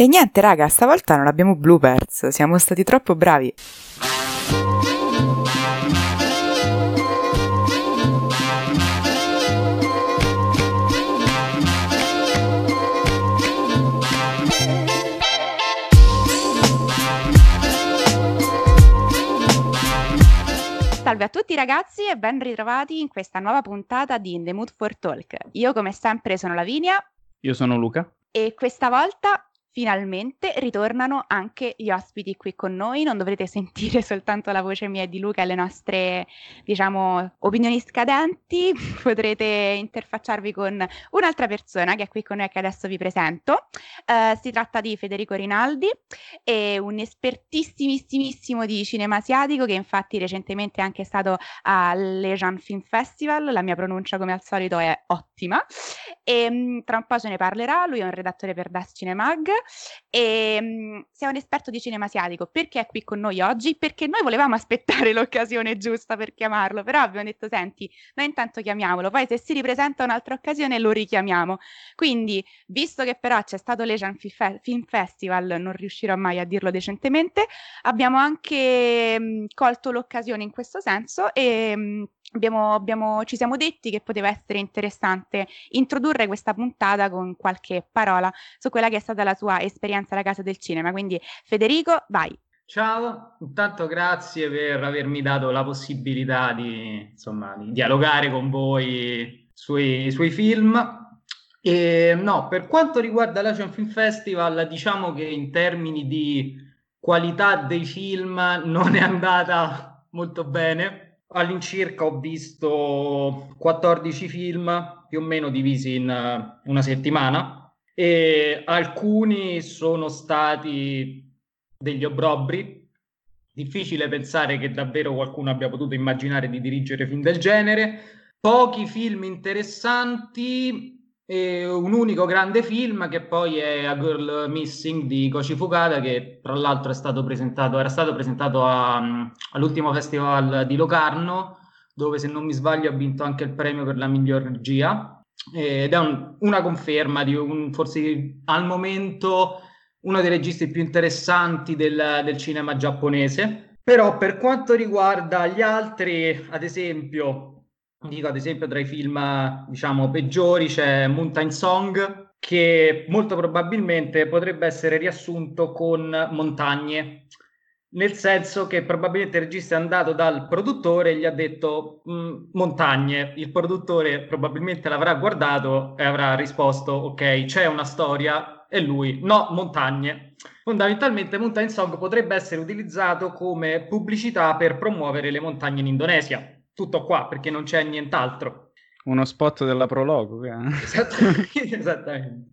E niente, raga, stavolta non abbiamo bloopers, siamo stati troppo bravi. Salve a tutti ragazzi e ben ritrovati in questa nuova puntata di In the Mood for Talk. Io come sempre sono Lavinia. Io sono Luca. E questa volta Finalmente ritornano anche gli ospiti qui con noi, non dovrete sentire soltanto la voce mia e di Luca e le nostre, diciamo, opinioni scadenti, potrete interfacciarvi con un'altra persona che è qui con noi e che adesso vi presento. Uh, si tratta di Federico Rinaldi, è un espertissimissimo di cinema asiatico che infatti recentemente è anche stato all'Asian Film Festival, la mia pronuncia come al solito è ottima. E um, tra un po' ce ne parlerà, lui è un redattore per Das Cinemag e um, sei un esperto di cinema asiatico. Perché è qui con noi oggi? Perché noi volevamo aspettare l'occasione giusta per chiamarlo, però abbiamo detto: senti, noi intanto chiamiamolo, poi se si ripresenta un'altra occasione lo richiamiamo. Quindi, visto che però c'è stato l'Asian Film Festival, non riuscirò mai a dirlo decentemente, abbiamo anche um, colto l'occasione in questo senso e. Um, Abbiamo, abbiamo, ci siamo detti che poteva essere interessante introdurre questa puntata con qualche parola su quella che è stata la sua esperienza alla Casa del Cinema. Quindi Federico, vai. Ciao, intanto grazie per avermi dato la possibilità di, insomma, di dialogare con voi sui, sui film. E, no, per quanto riguarda l'Asian Film Festival, diciamo che in termini di qualità dei film non è andata molto bene All'incirca ho visto 14 film più o meno divisi in uh, una settimana e alcuni sono stati degli obbrobri. Difficile pensare che davvero qualcuno abbia potuto immaginare di dirigere film del genere. Pochi film interessanti e un unico grande film che poi è A Girl Missing di Kochi Fukada che tra l'altro stato era stato presentato a, all'ultimo festival di Locarno dove se non mi sbaglio ha vinto anche il premio per la miglior regia. Ed è un, una conferma di un, forse al momento uno dei registi più interessanti del, del cinema giapponese. Però per quanto riguarda gli altri ad esempio dico ad esempio tra i film diciamo peggiori c'è Mountain Song che molto probabilmente potrebbe essere riassunto con montagne nel senso che probabilmente il regista è andato dal produttore e gli ha detto mm, montagne. Il produttore probabilmente l'avrà guardato e avrà risposto ok c'è una storia. E lui no montagne. Fondamentalmente Mountain Song potrebbe essere utilizzato come pubblicità per promuovere le montagne in Indonesia tutto qua perché non c'è nient'altro. Uno spot della Prologo. Eh? Esattamente, esattamente.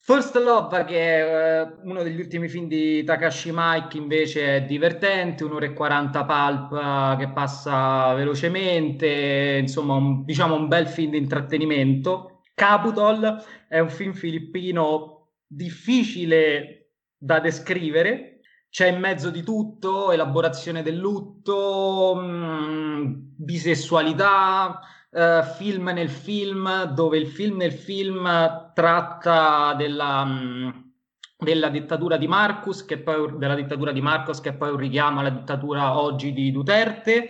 First Love, che è uh, uno degli ultimi film di Takashi Mike, invece è divertente, un'ora e 40 pulp uh, che passa velocemente, insomma, un, diciamo un bel film di intrattenimento. Capitol è un film filippino difficile da descrivere, c'è in mezzo di tutto, elaborazione del lutto, mh, mm, bisessualità, eh, film nel film, dove il film nel film tratta della, mh, mm, della dittatura di Marcos, che poi, della dittatura di Marcos, che poi un richiamo alla dittatura oggi di Duterte.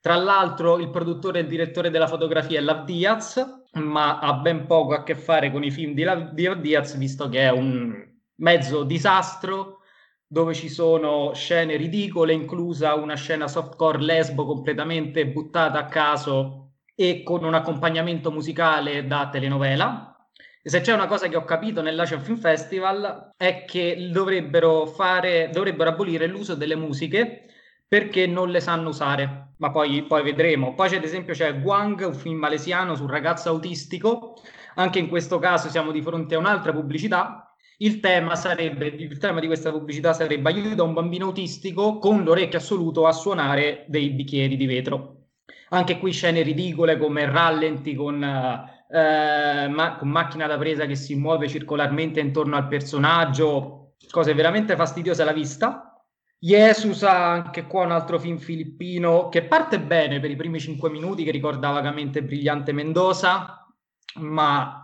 Tra l'altro il produttore e il direttore della fotografia è Lav Diaz, ma ha ben poco a che fare con i film di Lav Diaz, visto che è un mezzo disastro dove ci sono scene ridicole, inclusa una scena softcore lesbo completamente buttata a caso e con un accompagnamento musicale da telenovela. E se c'è una cosa che ho capito nell'Asian Film Festival è che dovrebbero, fare, dovrebbero abolire l'uso delle musiche perché non le sanno usare, ma poi, poi vedremo. Poi ad esempio c'è Guang, un film malesiano sul ragazzo autistico, anche in questo caso siamo di fronte a un'altra pubblicità il tema, sarebbe, il tema di questa pubblicità sarebbe aiuta un bambino autistico con l'orecchio assoluto a suonare dei bicchieri di vetro. Anche qui scene ridicole come rallenti con, eh, ma, con macchina da presa che si muove circolarmente intorno al personaggio, cose veramente fastidiose alla vista. Jesus ha anche qua un altro film filippino che parte bene per i primi cinque minuti, che ricorda vagamente Brillante Mendoza, ma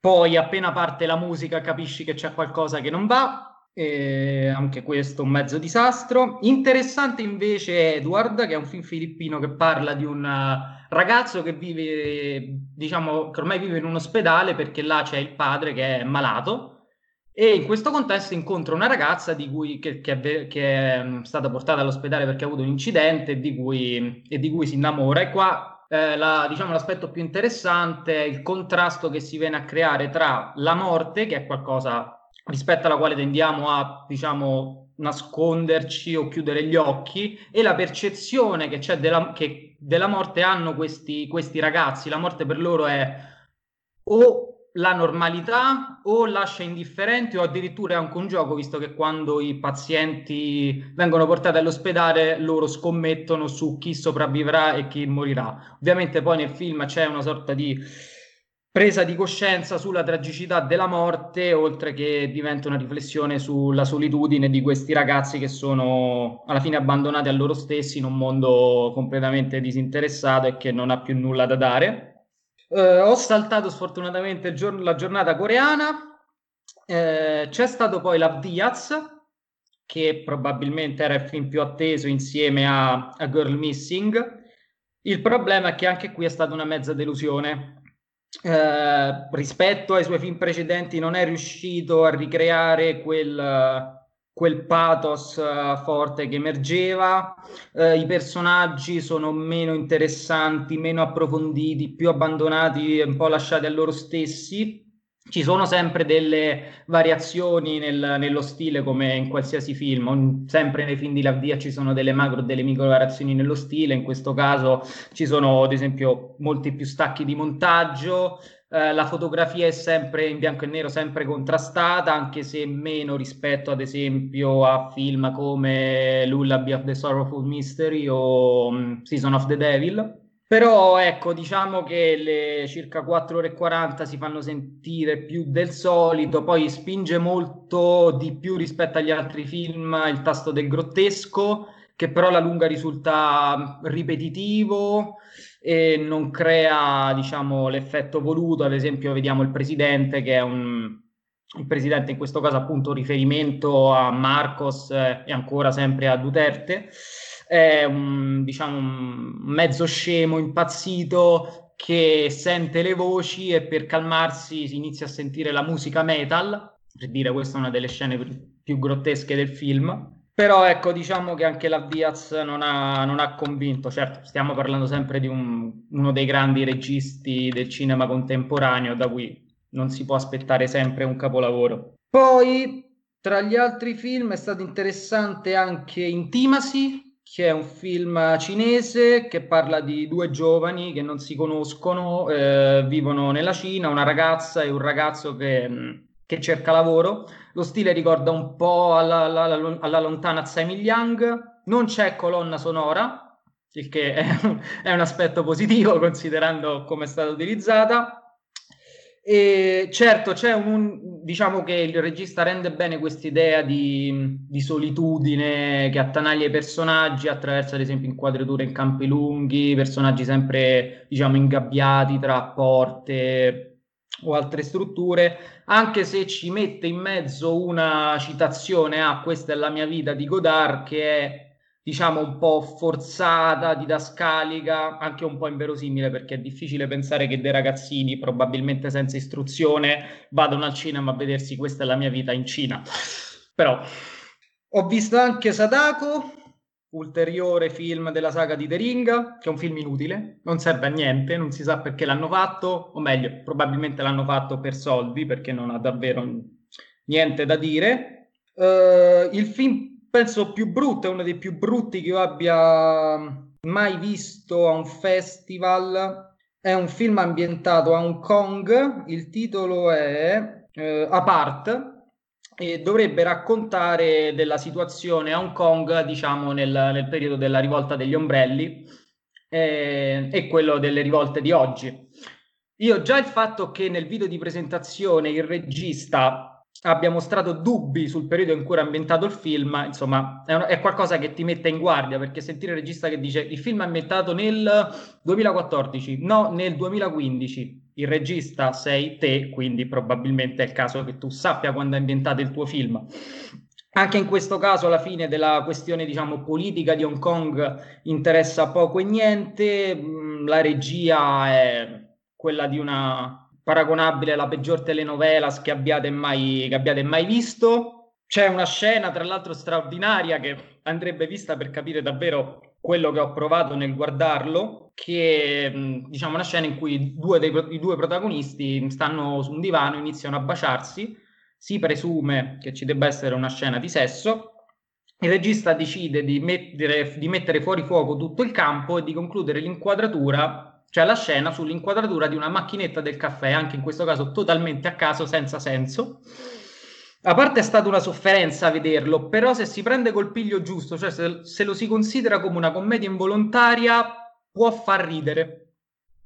poi appena parte la musica capisci che c'è qualcosa che non va, e anche questo un mezzo disastro. Interessante invece Edward, che è un film filippino che parla di un uh, ragazzo che vive, diciamo, che ormai vive in un ospedale perché là c'è il padre che è malato e in questo contesto incontra una ragazza di cui, che, che, è, che, è, mm, stata portata all'ospedale perché ha avuto un incidente di cui, e di cui si innamora. E qua eh, la, diciamo, l'aspetto più interessante è il contrasto che si viene a creare tra la morte, che è qualcosa rispetto alla quale tendiamo a, diciamo, nasconderci o chiudere gli occhi, e la percezione che c'è della, che della morte hanno questi, questi ragazzi. La morte per loro è o la normalità o lascia indifferenti o addirittura è anche un gioco, visto che quando i pazienti vengono portati all'ospedale loro scommettono su chi sopravvivrà e chi morirà. Ovviamente poi nel film c'è una sorta di presa di coscienza sulla tragicità della morte, oltre che diventa una riflessione sulla solitudine di questi ragazzi che sono alla fine abbandonati a loro stessi in un mondo completamente disinteressato e che non ha più nulla da dare. Eh, ho saltato sfortunatamente giorno, la giornata coreana, eh, c'è stato poi la Diaz, che probabilmente era il film più atteso insieme a, a Girl Missing. Il problema è che anche qui è stata una mezza delusione eh, rispetto ai suoi film precedenti non è riuscito a ricreare quel, quel pathos uh, forte che emergeva, uh, i personaggi sono meno interessanti, meno approfonditi, più abbandonati, un po' lasciati a loro stessi. Ci sono sempre delle variazioni nel, nello stile come in qualsiasi film, sempre nei film di Lavdia ci sono delle macro, delle micro variazioni nello stile, in questo caso ci sono ad esempio molti più stacchi di montaggio, eh, la fotografia è sempre in bianco e nero, sempre contrastata, anche se meno rispetto ad esempio a film come Lullaby of the Sorrowful Mystery o um, Season of the Devil. Però ecco, diciamo che le circa 4 ore e 40 si fanno sentire più del solito, poi spinge molto di più rispetto agli altri film il tasto del grottesco, che però alla lunga risulta ripetitivo e non crea, diciamo, l'effetto voluto. Ad esempio, vediamo il presidente che è un il presidente in questo caso appunto riferimento a Marcos eh, e ancora sempre a Duterte è un, diciamo, un mezzo scemo, impazzito, che sente le voci e per calmarsi si inizia a sentire la musica metal, per dire questa è una delle scene più grottesche del film. Però ecco, diciamo che anche la Diaz non ha, non ha convinto, certo, stiamo parlando sempre di un, uno dei grandi registi del cinema contemporaneo, da cui non si può aspettare sempre un capolavoro. Poi, tra gli altri film, è stato interessante anche Intimacy, che è un film cinese che parla di due giovani che non si conoscono, eh, vivono nella Cina, una ragazza e un ragazzo che, che cerca lavoro. Lo stile ricorda un po' alla, alla, alla lontana Tsai Yang, non c'è colonna sonora, il che è, è un aspetto positivo considerando come è stata utilizzata. E certo, c'è un, diciamo che il regista rende bene quest'idea di, di solitudine che attanaglia i personaggi attraverso, ad esempio, inquadrature in campi lunghi, personaggi sempre, diciamo, ingabbiati tra porte o altre strutture, anche se ci mette in mezzo una citazione a Questa è la mia vita di Godard, che è diciamo un po' forzata, didascalica, anche un po' inverosimile perché è difficile pensare che dei ragazzini, probabilmente senza istruzione, vadano al cinema a vedersi questa è la mia vita in Cina. Però ho visto anche Sadako, ulteriore film della saga di The Ring, che è un film inutile, non serve a niente, non si sa perché l'hanno fatto, o meglio, probabilmente l'hanno fatto per soldi perché non ha davvero niente da dire. Uh, il film penso più brutto, è uno dei più brutti che io abbia mai visto a un festival. È un film ambientato a Hong Kong, il titolo è eh, Apart e dovrebbe raccontare della situazione a Hong Kong, diciamo, nel, nel periodo della rivolta degli ombrelli eh, e quello delle rivolte di oggi. Io già il fatto che nel video di presentazione il regista abbia mostrato dubbi sul periodo in cui era ambientato il film, insomma, è, un, è, qualcosa che ti mette in guardia, perché sentire il regista che dice il film è ambientato nel 2014, no, nel 2015, il regista sei te, quindi probabilmente è il caso che tu sappia quando hai inventato il tuo film. Anche in questo caso, alla fine della questione, diciamo, politica di Hong Kong interessa poco e niente. Mm, la regia è quella di una paragonabile alla peggior telenovela che abbiate mai, che abbiate mai visto. C'è una scena, tra l'altro, straordinaria che andrebbe vista per capire davvero quello che ho provato nel guardarlo, che mm, diciamo una scena in cui due dei, i due protagonisti stanno su un divano, iniziano a baciarsi, si presume che ci debba essere una scena di sesso, il regista decide di mettere, di mettere fuori fuoco tutto il campo e di concludere l'inquadratura, cioè la scena sull'inquadratura di una macchinetta del caffè, anche in questo caso totalmente a caso, senza senso. A parte è stata una sofferenza vederlo, però se si prende col piglio giusto, cioè se, se, lo si considera come una commedia involontaria, può far ridere.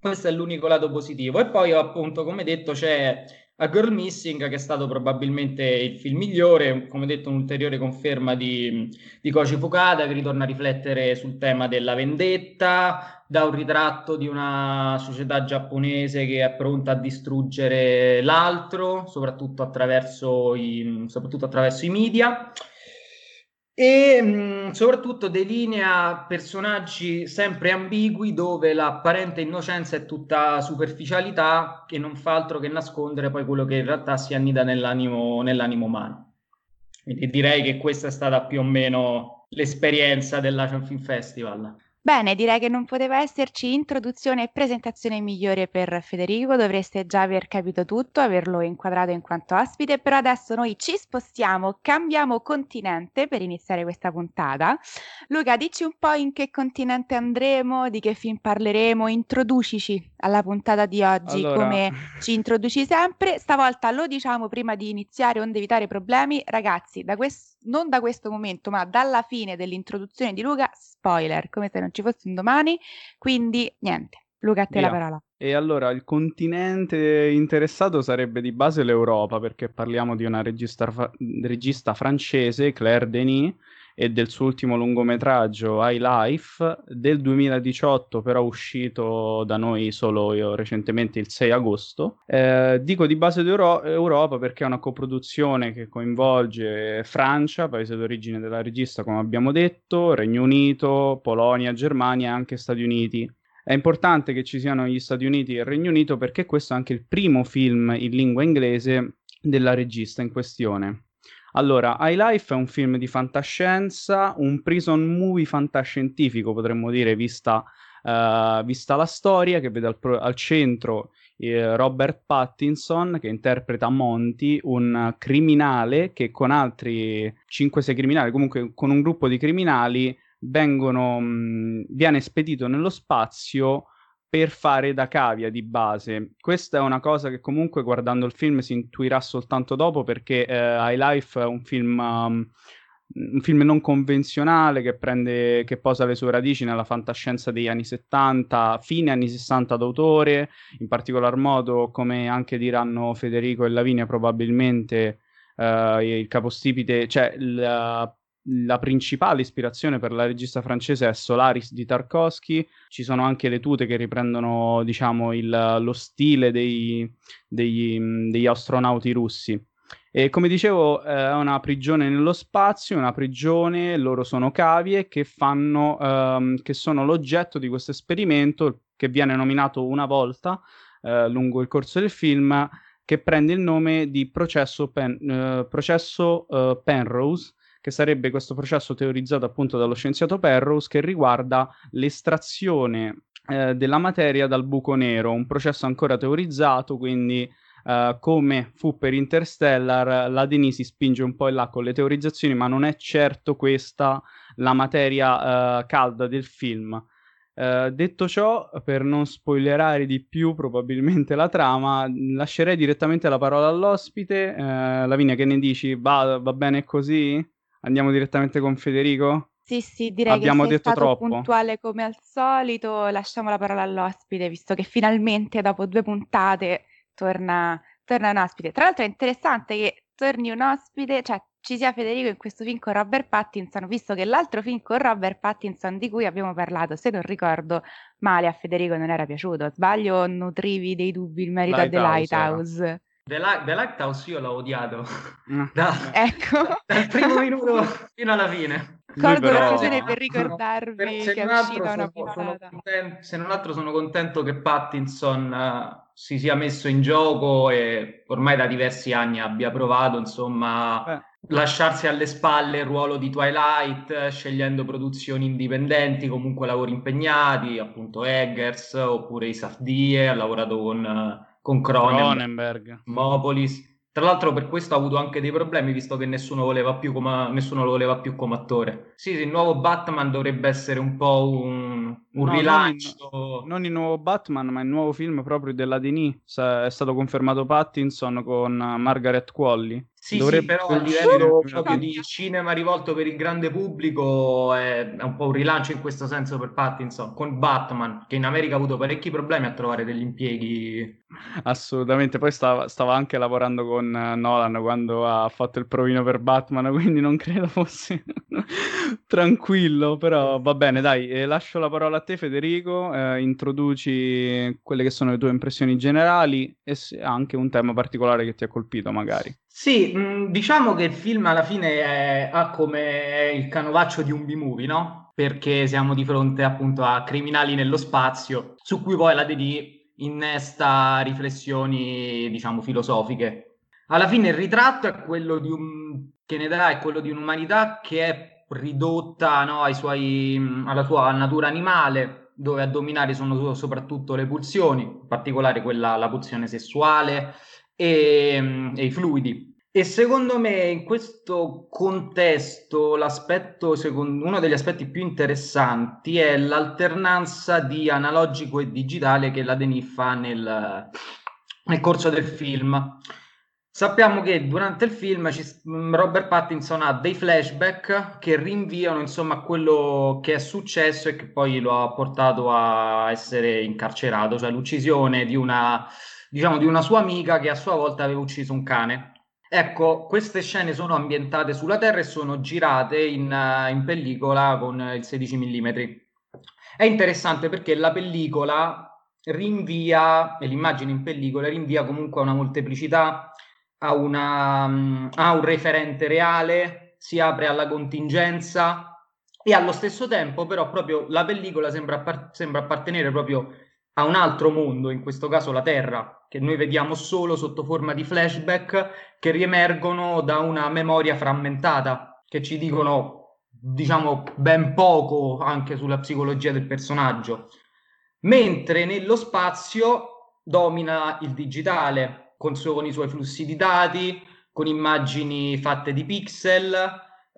Questo è l'unico lato positivo. E poi, appunto, come detto, c'è A Girl Missing, che è stato probabilmente il film migliore, come detto, un'ulteriore conferma di, di Koji Fukada, che ritorna a riflettere sul tema della vendetta, da un ritratto di una società giapponese che è pronta a distruggere l'altro, soprattutto attraverso i, soprattutto attraverso i media, e mh, soprattutto delinea personaggi sempre ambigui dove l'apparente innocenza è tutta superficialità che non fa altro che nascondere poi quello che in realtà si annida nell'animo, nell'animo umano. Quindi direi che questa è stata più o meno l'esperienza dell'Asian Film Festival. Bene, direi che non poteva esserci introduzione e presentazione migliore per Federico, dovreste già aver capito tutto, averlo inquadrato in quanto ospite, però adesso noi ci spostiamo, cambiamo continente per iniziare questa puntata. Luca, dici un po' in che continente andremo, di che film parleremo, introducici alla puntata di oggi allora... come ci introduci sempre. Stavolta lo diciamo prima di iniziare, onde evitare problemi. Ragazzi, da questo non da questo momento, ma dalla fine dell'introduzione di Luca, spoiler, come se non ci fosse un domani, quindi niente. Luca, a te Via. la parola. E allora il continente interessato sarebbe di base l'Europa, perché parliamo di una regista, regista francese, Claire Denis, e del suo ultimo lungometraggio High Life del 2018 però uscito da noi solo io, recentemente il 6 agosto. Eh, dico di base d'Europa perché è una coproduzione che coinvolge Francia paese d'origine della regista come abbiamo detto Regno Unito, Polonia, Germania e anche Stati Uniti. È importante che ci siano gli Stati Uniti e il Regno Unito perché questo è anche il primo film in lingua inglese della regista in questione allora, High Life è un film di fantascienza, un prison movie fantascientifico, potremmo dire, vista, uh, vista la storia, che vede al, pro- al centro eh, Robert Pattinson, che interpreta Monty, un criminale che con altri 5-6 criminali, comunque con un gruppo di criminali, vengono, mh, viene spedito nello spazio per fare da cavia di base. Questa è una cosa che comunque guardando il film si intuirà soltanto dopo perché eh, High Life è un film, um, un film non convenzionale che, prende, che posa le sue radici nella fantascienza degli anni 70, fine anni 60 d'autore, in particolar modo come anche diranno Federico e Lavinia probabilmente uh, il capostipite, cioè la la principale ispirazione per la regista francese è Solaris di Tarkovsky, ci sono anche le tute che riprendono diciamo il, lo stile dei, degli, degli, astronauti russi. E come dicevo è una prigione nello spazio, una prigione, loro sono cavie che, fanno, ehm, che sono l'oggetto di questo esperimento che viene nominato una volta eh, lungo il corso del film che prende il nome di processo, Pen, eh, processo eh, Penrose che sarebbe questo processo teorizzato appunto dallo scienziato Penrose che riguarda l'estrazione eh, della materia dal buco nero, un processo ancora teorizzato, quindi Uh, come fu per Interstellar, la Denis si spinge un po' in là con le teorizzazioni, ma non è certo questa la materia uh, calda del film. Uh, detto ciò, per non spoilerare di più probabilmente la trama, lascerei direttamente la parola all'ospite. Lavinia, che ne dici? Va, va bene così? Andiamo direttamente con Federico? Sì, sì, direi Abbiamo che sei detto stato troppo. puntuale come al solito. Lasciamo la parola all'ospite, visto che finalmente dopo due puntate torna, torna un ospite. Tra l'altro è interessante che torni un ospite, cioè ci sia Federico in questo film con Robert Pattinson, visto che l'altro film con Robert Pattinson di cui abbiamo parlato, se non ricordo male, a Federico non era piaciuto. Sbaglio o nutrivi dei dubbi in merito Lighthouse a The Lighthouse? The, Light- The Lighthouse io l'ho odiato Mm. da- Ecco, dal primo minuto fino alla fine. colgo però- l'occasione per ricordarvi se, che è non altro uscita una sono, sono puntata. se non altro sono contento che Pattinson eh, si sia messo in gioco e ormai da diversi anni abbia provato insomma Beh. lasciarsi alle spalle il ruolo di Twilight scegliendo produzioni indipendenti comunque lavori impegnati appunto Eggers oppure Isaf Die ha lavorato con, eh, con Cronenberg. Mopolis. Tra l'altro per questo ha avuto anche dei problemi visto che nessuno, voleva più come, nessuno lo voleva più come attore. Sì, sì, il nuovo Batman dovrebbe essere un po' un, un No, non rilancio. Non il nuovo Batman, ma il nuovo film proprio della Denis. È stato confermato Pattinson con eh, Margaret Qualley. Sì, sì, però a livello proprio 2020. di cinema rivolto per il grande pubblico è, è un po' un rilancio in questo senso per Pattinson, con Batman, che in America ha avuto parecchi problemi a trovare degli impieghi. Assolutamente. Poi stava, stava anche lavorando con eh, Nolan quando ha fatto il provino per Batman, quindi non credo fosse tranquillo. Però va bene, dai, eh, lascio la parola a te, Federico. eh, introduci quelle che sono le tue impressioni generali e se- anche un tema particolare che ti ha colpito, magari. Sì, mh, diciamo che il film alla fine è- ha come il canovaccio di un B-movie, no? Perché siamo di fronte appunto a criminali nello spazio, su cui poi la DD innesta riflessioni, diciamo, filosofiche. Alla fine il ritratto è quello di un, che ne dà, è quello di un'umanità che è ridotta, no, suoi, alla sua natura animale, dove a dominare sono so- soprattutto le pulsioni, in particolare quella, la pulsione sessuale e, e i fluidi. E secondo me in questo contesto l'aspetto, secon- uno degli aspetti più interessanti è l'alternanza di analogico e digitale che la Denis fa nel, nel corso del film. Sappiamo che durante il film ci- mm, Robert Pattinson ha dei flashback che rinviano insomma quello che è successo e che poi lo ha portato a essere incarcerato, cioè l'uccisione di una, diciamo, di una sua amica che a sua volta aveva ucciso un cane. Ecco, queste scene sono ambientate sulla Terra e sono girate in, in pellicola con il 16 mm. È interessante perché la pellicola rinvia, e l'immagine in pellicola rinvia comunque a una molteplicità, a, una, a un referente reale, si apre alla contingenza e allo stesso tempo però proprio la pellicola sembra, sembra appartenere proprio a un altro mondo, in questo caso la Terra, che noi vediamo solo sotto forma di flashback che riemergono da una memoria frammentata, che ci dicono, diciamo, ben poco anche sulla psicologia del personaggio. Mentre nello spazio domina il digitale, con, con i suoi flussi di dati, con immagini fatte di pixel,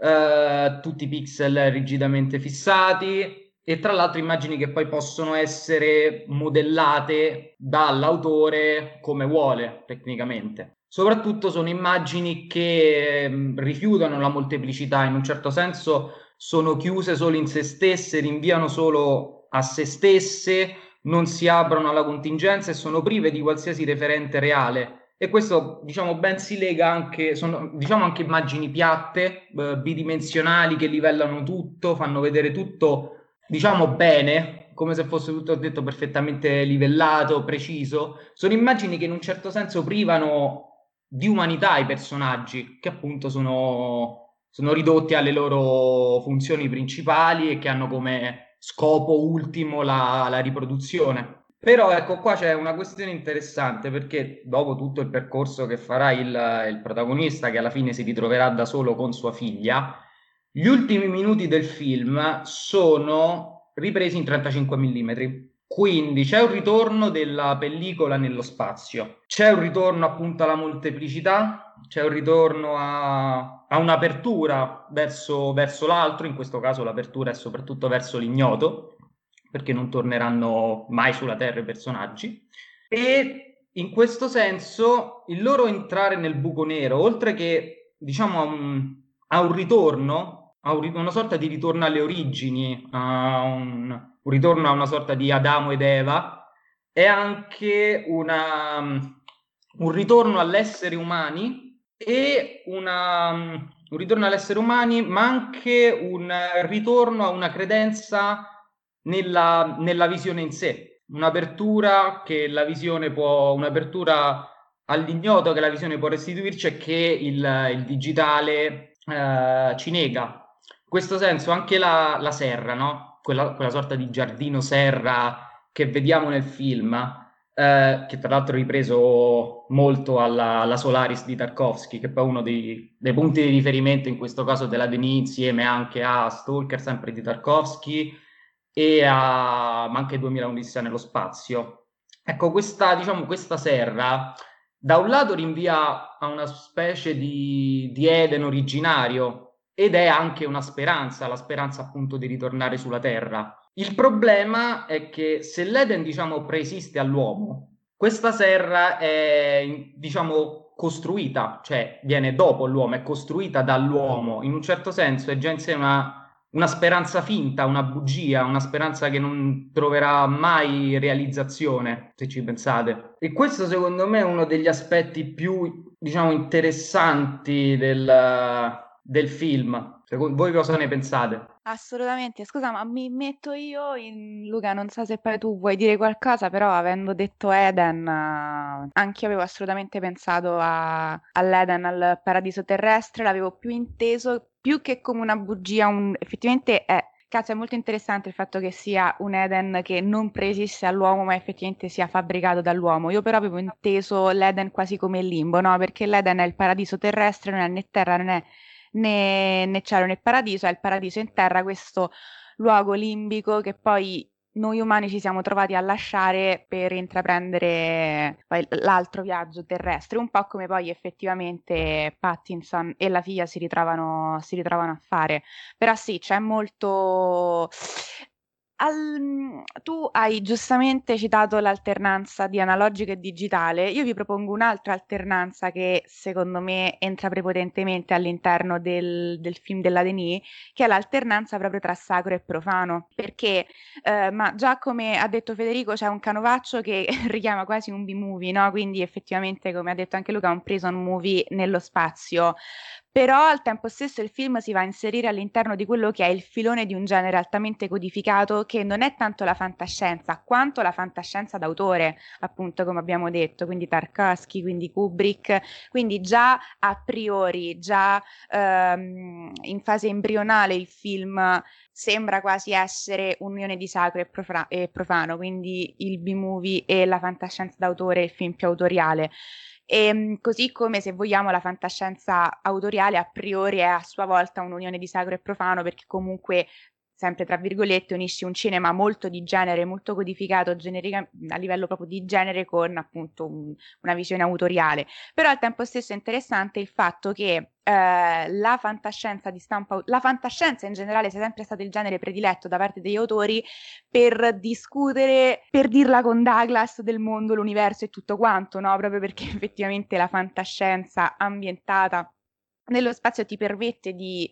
eh, tutti pixel rigidamente fissati, e tra l'altro immagini che poi possono essere modellate dall'autore come vuole tecnicamente. Soprattutto sono immagini che ehm, rifiutano la molteplicità, in un certo senso sono chiuse solo in se stesse, rinviano solo a se stesse, non si aprono alla contingenza e sono prive di qualsiasi referente reale. E questo, diciamo, ben si lega anche, sono, diciamo, anche immagini piatte, eh, bidimensionali che livellano tutto, fanno vedere tutto diciamo bene, come se fosse tutto detto perfettamente livellato, preciso, sono immagini che in un certo senso privano di umanità i personaggi, che appunto sono, sono ridotti alle loro funzioni principali e che hanno come scopo ultimo la, la riproduzione. Però ecco qua c'è una questione interessante perché dopo tutto il percorso che farà il, il protagonista, che alla fine si ritroverà da solo con sua figlia, gli ultimi minuti del film sono ripresi in 35 mm. Quindi c'è un ritorno della pellicola nello spazio, c'è un ritorno appunto alla molteplicità, c'è un ritorno a, a un'apertura verso, verso l'altro, in questo caso l'apertura è soprattutto verso l'ignoto, perché non torneranno mai sulla Terra i personaggi. E in questo senso il loro entrare nel buco nero, oltre che diciamo a un, a un ritorno, a un, una sorta di ritorno alle origini, a un, un ritorno a una sorta di Adamo ed Eva, è anche una, un ritorno all'essere umani e una, un ritorno agli esseri umani, ma anche un ritorno a una credenza nella, nella visione in sé, un'apertura che la visione può, un'apertura all'ignoto che la visione può restituirci e che il, il digitale eh, ci nega. In questo senso anche la, la serra, no? quella, quella sorta di giardino serra che vediamo nel film, eh, che tra l'altro è ripreso molto alla, alla, Solaris di Tarkovsky, che poi è uno dei, dei, punti di riferimento in questo caso della Denis, insieme anche a Stalker, sempre di Tarkovsky, e a, ma anche 2011 nello spazio. Ecco, questa, diciamo, questa serra da un lato rinvia a una specie di, di Eden originario ed è anche una speranza, la speranza appunto di ritornare sulla Terra. Il problema è che se l'Eden, diciamo, preesiste all'uomo, questa serra è, diciamo, costruita, cioè viene dopo l'uomo, è costruita dall'uomo, in un certo senso è già in sé una una speranza finta, una bugia, una speranza che non troverà mai realizzazione, se ci pensate. E questo secondo me è uno degli aspetti più, diciamo, interessanti del, del film. Secondo voi cosa ne pensate? Assolutamente, scusa, ma mi metto io in Luca, non so se poi tu vuoi dire qualcosa, però avendo detto Eden, uh, anche io avevo assolutamente pensato a, all'Eden, al paradiso terrestre, l'avevo più inteso più che come una bugia, un, effettivamente è Cazzo, è molto interessante il fatto che sia un Eden che non preesiste all'uomo, ma effettivamente sia fabbricato dall'uomo. Io però avevo inteso l'Eden quasi come il limbo, no? Perché l'Eden è il paradiso terrestre, non è né terra, non è né, né cielo né paradiso, è il paradiso in terra, questo luogo limbico che poi noi umani ci siamo trovati a lasciare per intraprendere l'altro viaggio terrestre, un po' come poi effettivamente Pattinson e la figlia si ritrovano, si ritrovano a fare. Però sì, c'è molto al, mhmm, tu hai giustamente citato l'alternanza di analogico e digitale. Io vi propongo un'altra alternanza che secondo me entra prepotentemente all'interno del, del film della Denis, che è l'alternanza proprio tra sacro e profano. Perché, eh, ma già come ha detto Federico, c'è un canovaccio che richiama quasi un B-movie, no? Quindi effettivamente, come ha detto anche Luca, un prison movie nello spazio però al tempo stesso il film si va a inserire all'interno di quello che è il filone di un genere altamente codificato che non è tanto la fantascienza quanto la fantascienza d'autore, appunto come abbiamo detto, quindi Tarkovsky, quindi Kubrick, quindi già a priori, già ehm, in fase embrionale il film sembra quasi essere un'unione di sacro e, profano, e profano quindi il B-movie e la fantascienza d'autore, il film più autoriale. E, ehm, così come se vogliamo la fantascienza autoriale a priori è a sua volta un'unione di sacro e profano perché comunque sempre tra virgolette, unisci un cinema molto di genere, molto codificato generica, a livello proprio di genere con appunto un, una visione autoriale. Però al tempo stesso è interessante il fatto che eh, la fantascienza di stampa, la fantascienza in generale sia sempre stato il genere prediletto da parte degli autori per discutere, per dirla con Douglas del mondo, l'universo e tutto quanto, no? Proprio perché effettivamente la fantascienza ambientata nello spazio ti permette di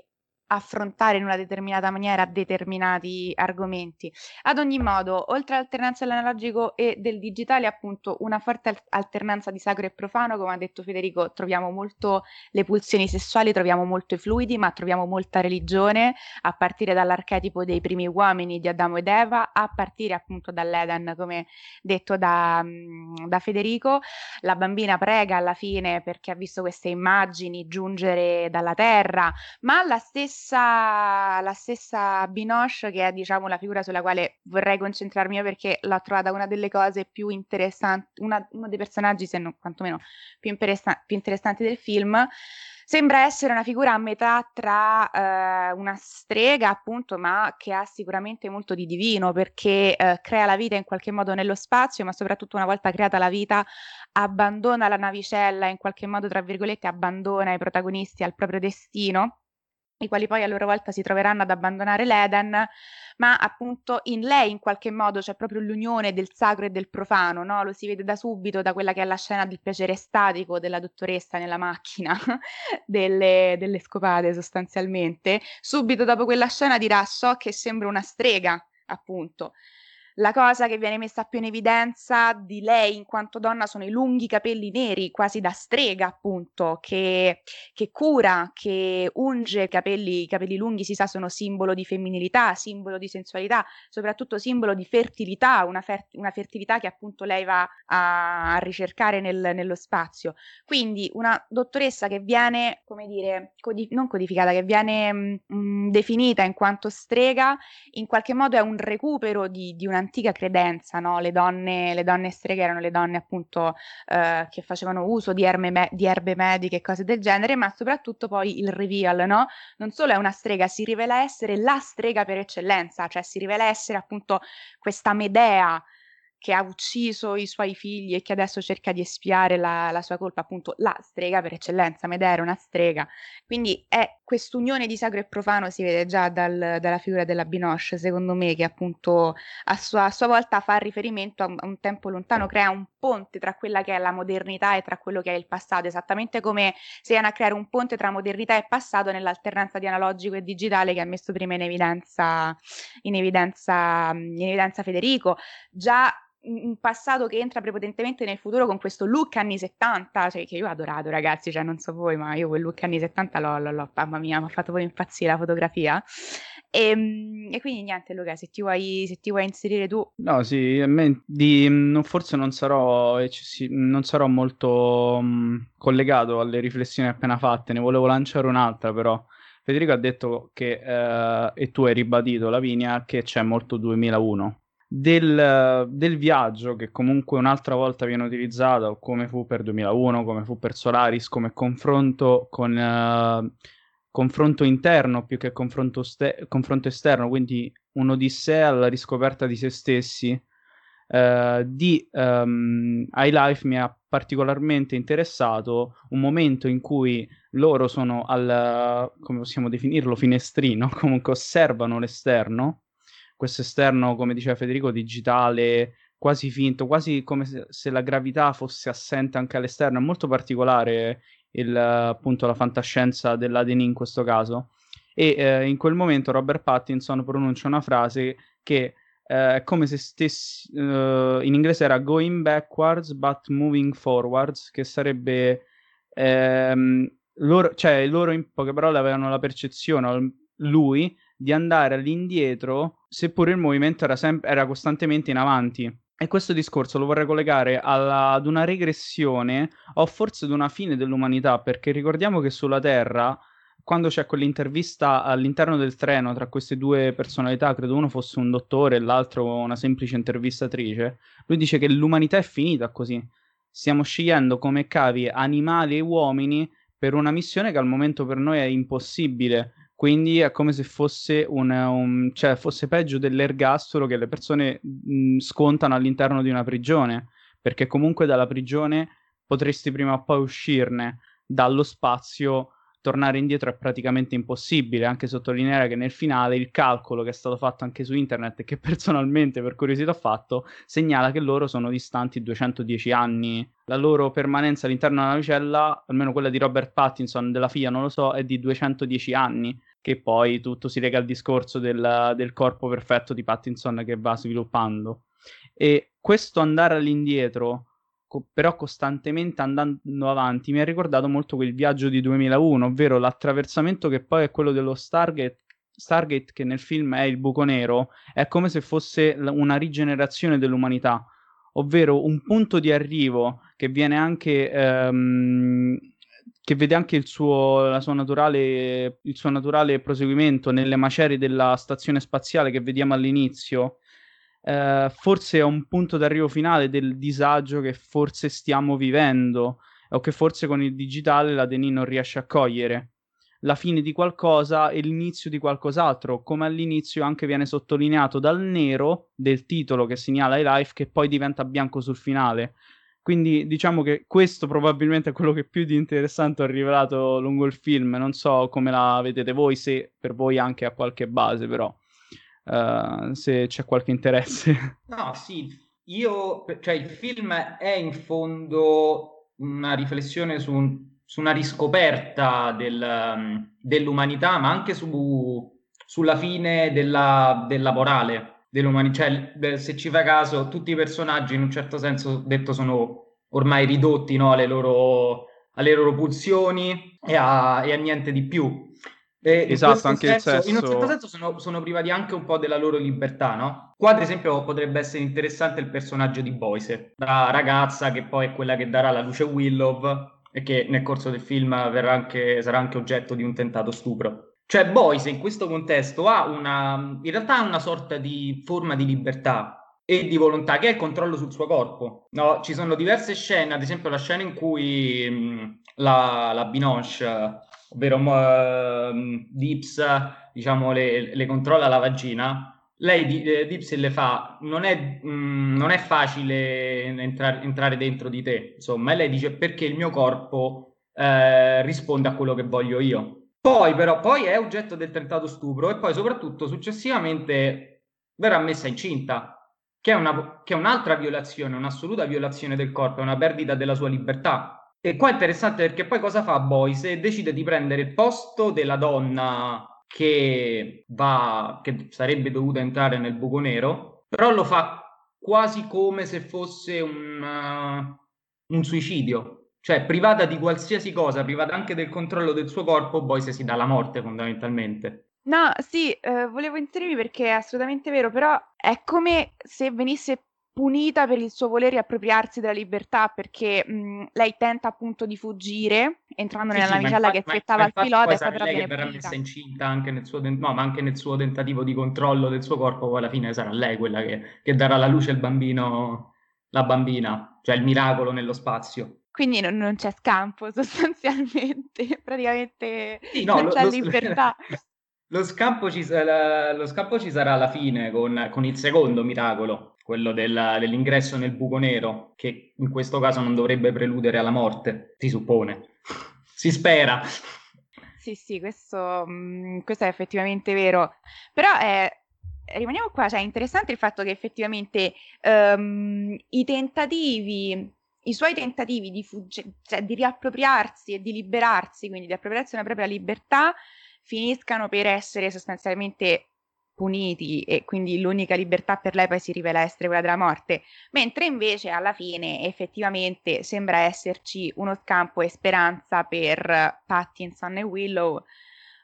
affrontare in una determinata maniera determinati argomenti. Ad ogni modo, oltre all'alternanza dell'analogico e del digitale, appunto, una forte alternanza di sacro e profano, come ha detto Federico, troviamo molto le pulsioni sessuali, troviamo molto i fluidi, ma troviamo molta religione, a partire dall'archetipo dei primi uomini di Adamo ed Eva, a partire appunto dall'Eden, come detto da, mm, da Federico. La bambina prega alla fine perché ha visto queste immagini giungere dalla terra, ma la stessa stessa, la stessa Binoche, che è diciamo la figura sulla quale vorrei concentrarmi io perché l'ho trovata una delle cose più interessanti, una, uno dei personaggi, se non quantomeno più, interessa- più interessanti del film. Sembra essere una figura a metà tra eh, una strega, appunto, ma che ha sicuramente molto di divino perché eh, crea la vita in qualche modo nello spazio, ma soprattutto una volta creata la vita abbandona la navicella, in qualche modo, tra virgolette, abbandona i protagonisti al proprio destino i quali poi a loro volta si troveranno ad abbandonare l'Eden, ma appunto in lei in qualche modo c'è proprio l'unione del sacro e del profano, no? lo si vede da subito da quella che è la scena del piacere statico della dottoressa nella macchina delle, delle scopate sostanzialmente. Subito dopo quella scena dirà so che sembra una strega, appunto. La cosa che viene messa più in evidenza di lei in quanto donna sono i lunghi capelli neri, quasi da strega appunto, che, che cura, che unge i capelli, i capelli lunghi si sa sono simbolo di femminilità, simbolo di sensualità, soprattutto simbolo di fertilità, una, fer- una fertilità che appunto lei va a, a ricercare nel, nello spazio. Quindi una dottoressa che viene, come dire, codi- non codificata, che viene mh, mm, definita in quanto strega, in qualche modo è un recupero di, di un'antica credenza, no? Le donne, le donne streghe erano le donne appunto eh, che facevano uso di, me- di, erbe mediche e cose del genere, ma soprattutto poi il reveal, no? Non solo è una strega, si rivela essere la strega per eccellenza, cioè si rivela essere appunto questa Medea che ha ucciso i suoi figli e che adesso cerca di espiare la, la sua colpa, appunto la strega per eccellenza, Medea era una strega. Quindi è quest'unione di sacro e profano si vede già dal, dalla figura della Binoche, secondo me, che appunto a sua, a sua volta fa riferimento a, a un tempo lontano, crea un ponte tra quella che è la modernità e tra quello che è il passato, esattamente come viene a creare un ponte tra modernità e passato nell'alternanza di analogico e digitale che ha messo prima in evidenza, in evidenza, in evidenza Federico. Già un passato che entra prepotentemente nel futuro con questo look anni 70, cioè, che io ho adorato ragazzi, cioè non so voi, ma io quel look anni 70 l'ho, l'ho, l'ho mamma mia, mi ha fatto poi impazzire la fotografia. E, ehm, e, quindi niente Luca, se ti, vuoi, se ti vuoi inserire tu. No, sì, me di, forse non sarò, non sarò molto um, collegato alle riflessioni appena fatte, ne volevo lanciare un'altra però. Federico ha detto che, uh, e tu hai ribadito, Lavinia, che c'è molto 2001 del, del, viaggio che comunque un'altra volta viene utilizzato come fu per 2001, come fu per Solaris, come confronto con uh, confronto interno più che confronto, ste- confronto esterno, quindi un'odissea alla riscoperta di se stessi. Uh, di um, High Life mi ha particolarmente interessato un momento in cui loro sono al, come possiamo definirlo, finestrino, comunque osservano l'esterno questo esterno, come diceva Federico, digitale, quasi finto, quasi come se, la gravità fosse assente anche all'esterno. È molto particolare il, appunto la fantascienza dell'Adeni in questo caso. E eh, in quel momento Robert Pattinson pronuncia una frase che eh, è come se stessi, uh, in inglese era going backwards but moving forwards, che sarebbe ehm, loro, cioè loro in poche parole avevano la percezione, lui, di andare all'indietro, seppure il movimento era, sem- era costantemente in avanti. E questo discorso lo vorrei collegare alla, ad una regressione o forse ad una fine dell'umanità, perché ricordiamo che sulla Terra, quando c'è quell'intervista all'interno del treno tra queste due personalità, credo uno fosse un dottore e l'altro una semplice intervistatrice, lui dice che l'umanità è finita così. Stiamo scegliendo come cavi animali e uomini per una missione che al momento per noi è impossibile quindi è come se fosse, un, un, cioè fosse peggio dell'ergastolo che le persone mh, scontano all'interno di una prigione, perché comunque dalla prigione potresti prima o poi uscirne, dallo spazio tornare indietro è praticamente impossibile, anche sottolineare che nel finale il calcolo che è stato fatto anche su internet e che personalmente per curiosità ho fatto segnala che loro sono distanti 210 anni. La loro permanenza all'interno della navicella, almeno quella di Robert Pattinson, della figlia non lo so, è di 210 anni, che poi tutto si lega al discorso del, del corpo perfetto di Pattinson che va sviluppando. E questo andare all'indietro co- però costantemente andando avanti, mi ha ricordato molto quel viaggio di 2001, ovvero l'attraversamento che poi è quello dello Stargate, Stargate che nel film è il buco nero, è come se fosse una rigenerazione dell'umanità, ovvero un punto di arrivo che viene anche... Ehm, che vede anche il suo, naturale, il suo naturale proseguimento nelle macerie della stazione spaziale che vediamo all'inizio, eh, forse è un punto d'arrivo finale del disagio che forse stiamo vivendo o che forse con il digitale la Denis non riesce a cogliere. La fine di qualcosa e l'inizio di qualcos'altro, come all'inizio anche viene sottolineato dal nero del titolo che segnala i life che poi diventa bianco sul finale. Quindi diciamo che questo probabilmente è quello che più di interessante ho rivelato lungo il film. Non so come la vedete voi, se per voi anche ha qualche base, però. Uh, se c'è qualche interesse. No, sì, io, cioè il film è in fondo una riflessione su, un, su una riscoperta del, um, dell'umanità, ma anche su, sulla fine della, della morale. Dell'umanità. Cioè, se ci fa caso, tutti i personaggi in un certo senso detto sono ormai ridotti no, alle, loro, alle, loro, pulsioni e a, e a niente di più. E esatto, anche senso, il sesso... In un certo senso sono, sono, privati anche un po' della loro libertà, no? Qua, ad esempio, potrebbe essere interessante il personaggio di Boise, la ragazza che poi è quella che darà la luce a Willow e che nel corso del film anche, sarà anche oggetto di un tentato stupro. Cioè, Boise in questo contesto ha una, in realtà una sorta di forma di libertà e di volontà che è il controllo sul suo corpo. No, ci sono diverse scene, ad esempio la scena in cui mh, la, la Binoche, ovvero uh, Dips, diciamo, le, le, controlla la vagina. Lei eh, le fa, non è, mh, non è facile entrare, entrare dentro di te, insomma, e lei dice perché il mio corpo eh, risponde a quello che voglio io. Poi però, poi è oggetto del tentato stupro e poi soprattutto successivamente verrà messa incinta, che è, una, che è un'altra violazione, un'assoluta violazione del corpo, è una perdita della sua libertà. E qua è interessante perché poi cosa fa Boyce? Decide di prendere il posto della donna che, va, che sarebbe dovuta entrare nel buco nero, però lo fa quasi come se fosse un, uh, un suicidio cioè privata di qualsiasi cosa, privata anche del controllo del suo corpo, poi se si dà la morte fondamentalmente. No, sì, eh, volevo inserirmi perché è assolutamente vero, però è come se venisse punita per il suo voler riappropriarsi della libertà perché mh, lei tenta appunto di fuggire entrando sì, nella sì, navicella che aspettava il pilota e poi però viene verrà messa incinta anche nel, suo no, ma anche nel suo tentativo di controllo del suo corpo poi alla fine sarà lei quella che, che darà alla luce il bambino la bambina cioè il miracolo nello spazio quindi non, non c'è scampo sostanzialmente, praticamente sì, no, non c'è lo, libertà. Lo scampo, ci, lo scampo ci sarà alla fine con, con il secondo miracolo, quello del, dell'ingresso nel buco nero, che in questo caso non dovrebbe preludere alla morte, si suppone. si spera. Sì, sì, questo, mm, questo è effettivamente vero. Però è, rimaniamo qua, cioè è interessante il fatto che effettivamente um, i tentativi i suoi tentativi di, fugge- cioè di riappropriarsi e di liberarsi, quindi di appropriarsi della propria libertà, finiscano per essere sostanzialmente puniti e quindi l'unica libertà per lei poi si rivela essere quella della morte, mentre invece alla fine effettivamente sembra esserci uno scampo e speranza per Pattinson e Willow,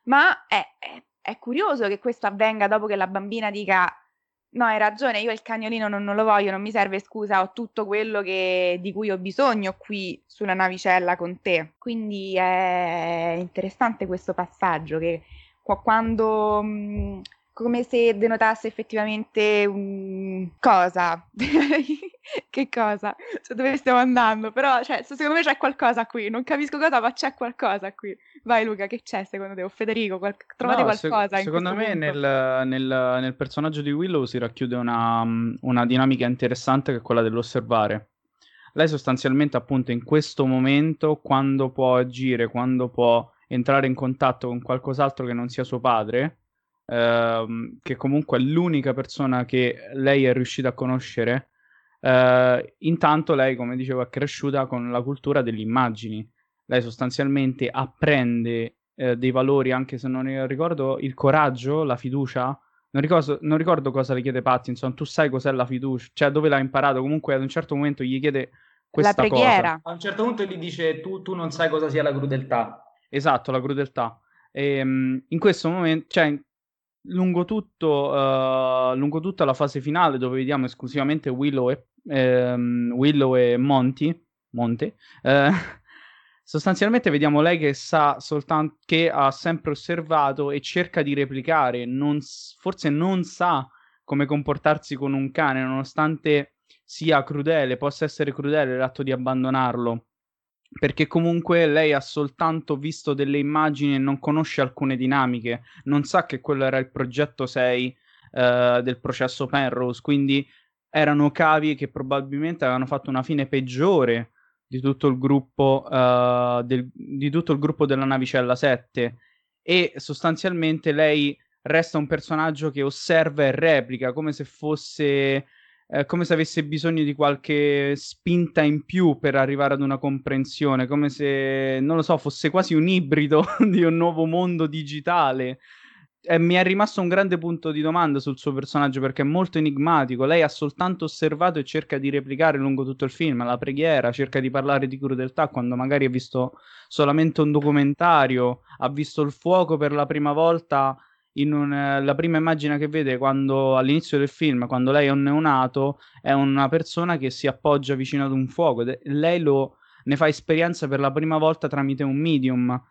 ma è, è, è curioso che questo avvenga dopo che la bambina dica No, hai ragione, io il cagnolino non, non, lo voglio, non mi serve scusa, ho tutto quello che, di cui ho bisogno qui sulla navicella con te. Quindi è interessante questo passaggio che quando mh, come se denotasse effettivamente un... cosa. che cosa? Cioè, dove stiamo andando? Però, cioè, secondo me c'è qualcosa qui. Non capisco cosa, ma c'è qualcosa qui. Vai Luca, che c'è secondo te? O Federico, qual... trovate no, qualcosa? Se- secondo me nel, nel, nel, personaggio di Willow si racchiude una, una dinamica interessante che è quella dell'osservare. Lei sostanzialmente appunto in questo momento, quando può agire, quando può entrare in contatto con qualcos'altro che non sia suo padre, ehm, che comunque è l'unica persona che lei è riuscita a conoscere, eh, intanto lei, come dicevo, è cresciuta con la cultura delle immagini. Lei sostanzialmente apprende eh, dei valori, anche se non ricordo, il coraggio, la fiducia. Non ricordo, non ricordo cosa le chiede Pattinson, tu sai cos'è la fiducia, cioè dove l'ha imparato, comunque ad un certo momento gli chiede questa la preghiera. Cosa. A un certo punto gli dice tu, tu non sai cosa sia la crudeltà. Esatto, la crudeltà. E, um, in questo momento, cioè, lungo, tutto, uh, lungo tutta la fase finale, dove vediamo esclusivamente Willow e, ehm, Willow e Monty, Monte, eh, sostanzialmente vediamo lei che sa soltanto che ha sempre osservato e cerca di replicare, non, forse non sa come comportarsi con un cane, nonostante sia crudele, possa essere crudele l'atto di abbandonarlo perché comunque lei ha soltanto visto delle immagini e non conosce alcune dinamiche, non sa che quello era il progetto 6 uh, del processo Penrose, quindi erano cavi che probabilmente avevano fatto una fine peggiore di tutto il gruppo, uh, del, di tutto il gruppo della navicella 7 e sostanzialmente lei resta un personaggio che osserva e replica come se fosse eh, come se avesse bisogno di qualche spinta in più per arrivare ad una comprensione, come se, non lo so, fosse quasi un ibrido di un nuovo mondo digitale. Eh, mi è rimasto un grande punto di domanda sul suo personaggio perché è molto enigmatico. Lei ha soltanto osservato e cerca di replicare lungo tutto il film la preghiera, cerca di parlare di crudeltà quando magari ha visto solamente un documentario, ha visto il fuoco per la prima volta un, eh, la prima immagine che vede quando, all'inizio del film, quando lei è un neonato, è una persona che si appoggia vicino ad un fuoco. De- lei lo, ne fa esperienza per la prima volta tramite un medium.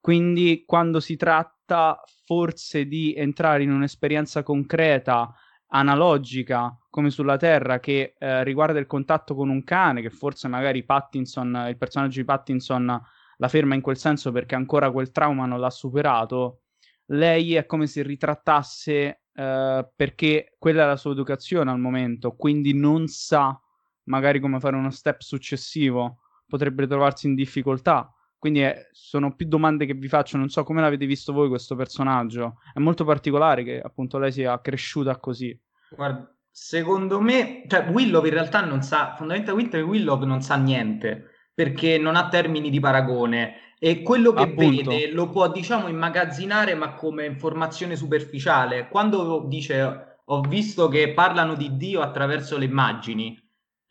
Quindi quando si tratta forse di entrare in un'esperienza concreta, analogica, come sulla Terra, che eh, riguarda il contatto con un cane, che forse magari Pattinson, il personaggio di Pattinson la ferma in quel senso perché ancora quel trauma non l'ha superato, lei è come se ritrattasse eh, perché quella è la sua educazione al momento, quindi non sa magari come fare uno step successivo, potrebbe trovarsi in difficoltà. Quindi è, sono più domande che vi faccio, non so come l'avete visto voi questo personaggio. È molto particolare che appunto lei sia cresciuta così. Guarda, secondo me, cioè Willow in realtà non sa, fondamentalmente Willow non sa niente perché non ha termini di paragone e quello che Appunto. vede lo può diciamo immagazzinare ma come informazione superficiale. Quando dice ho visto che parlano di Dio attraverso le immagini,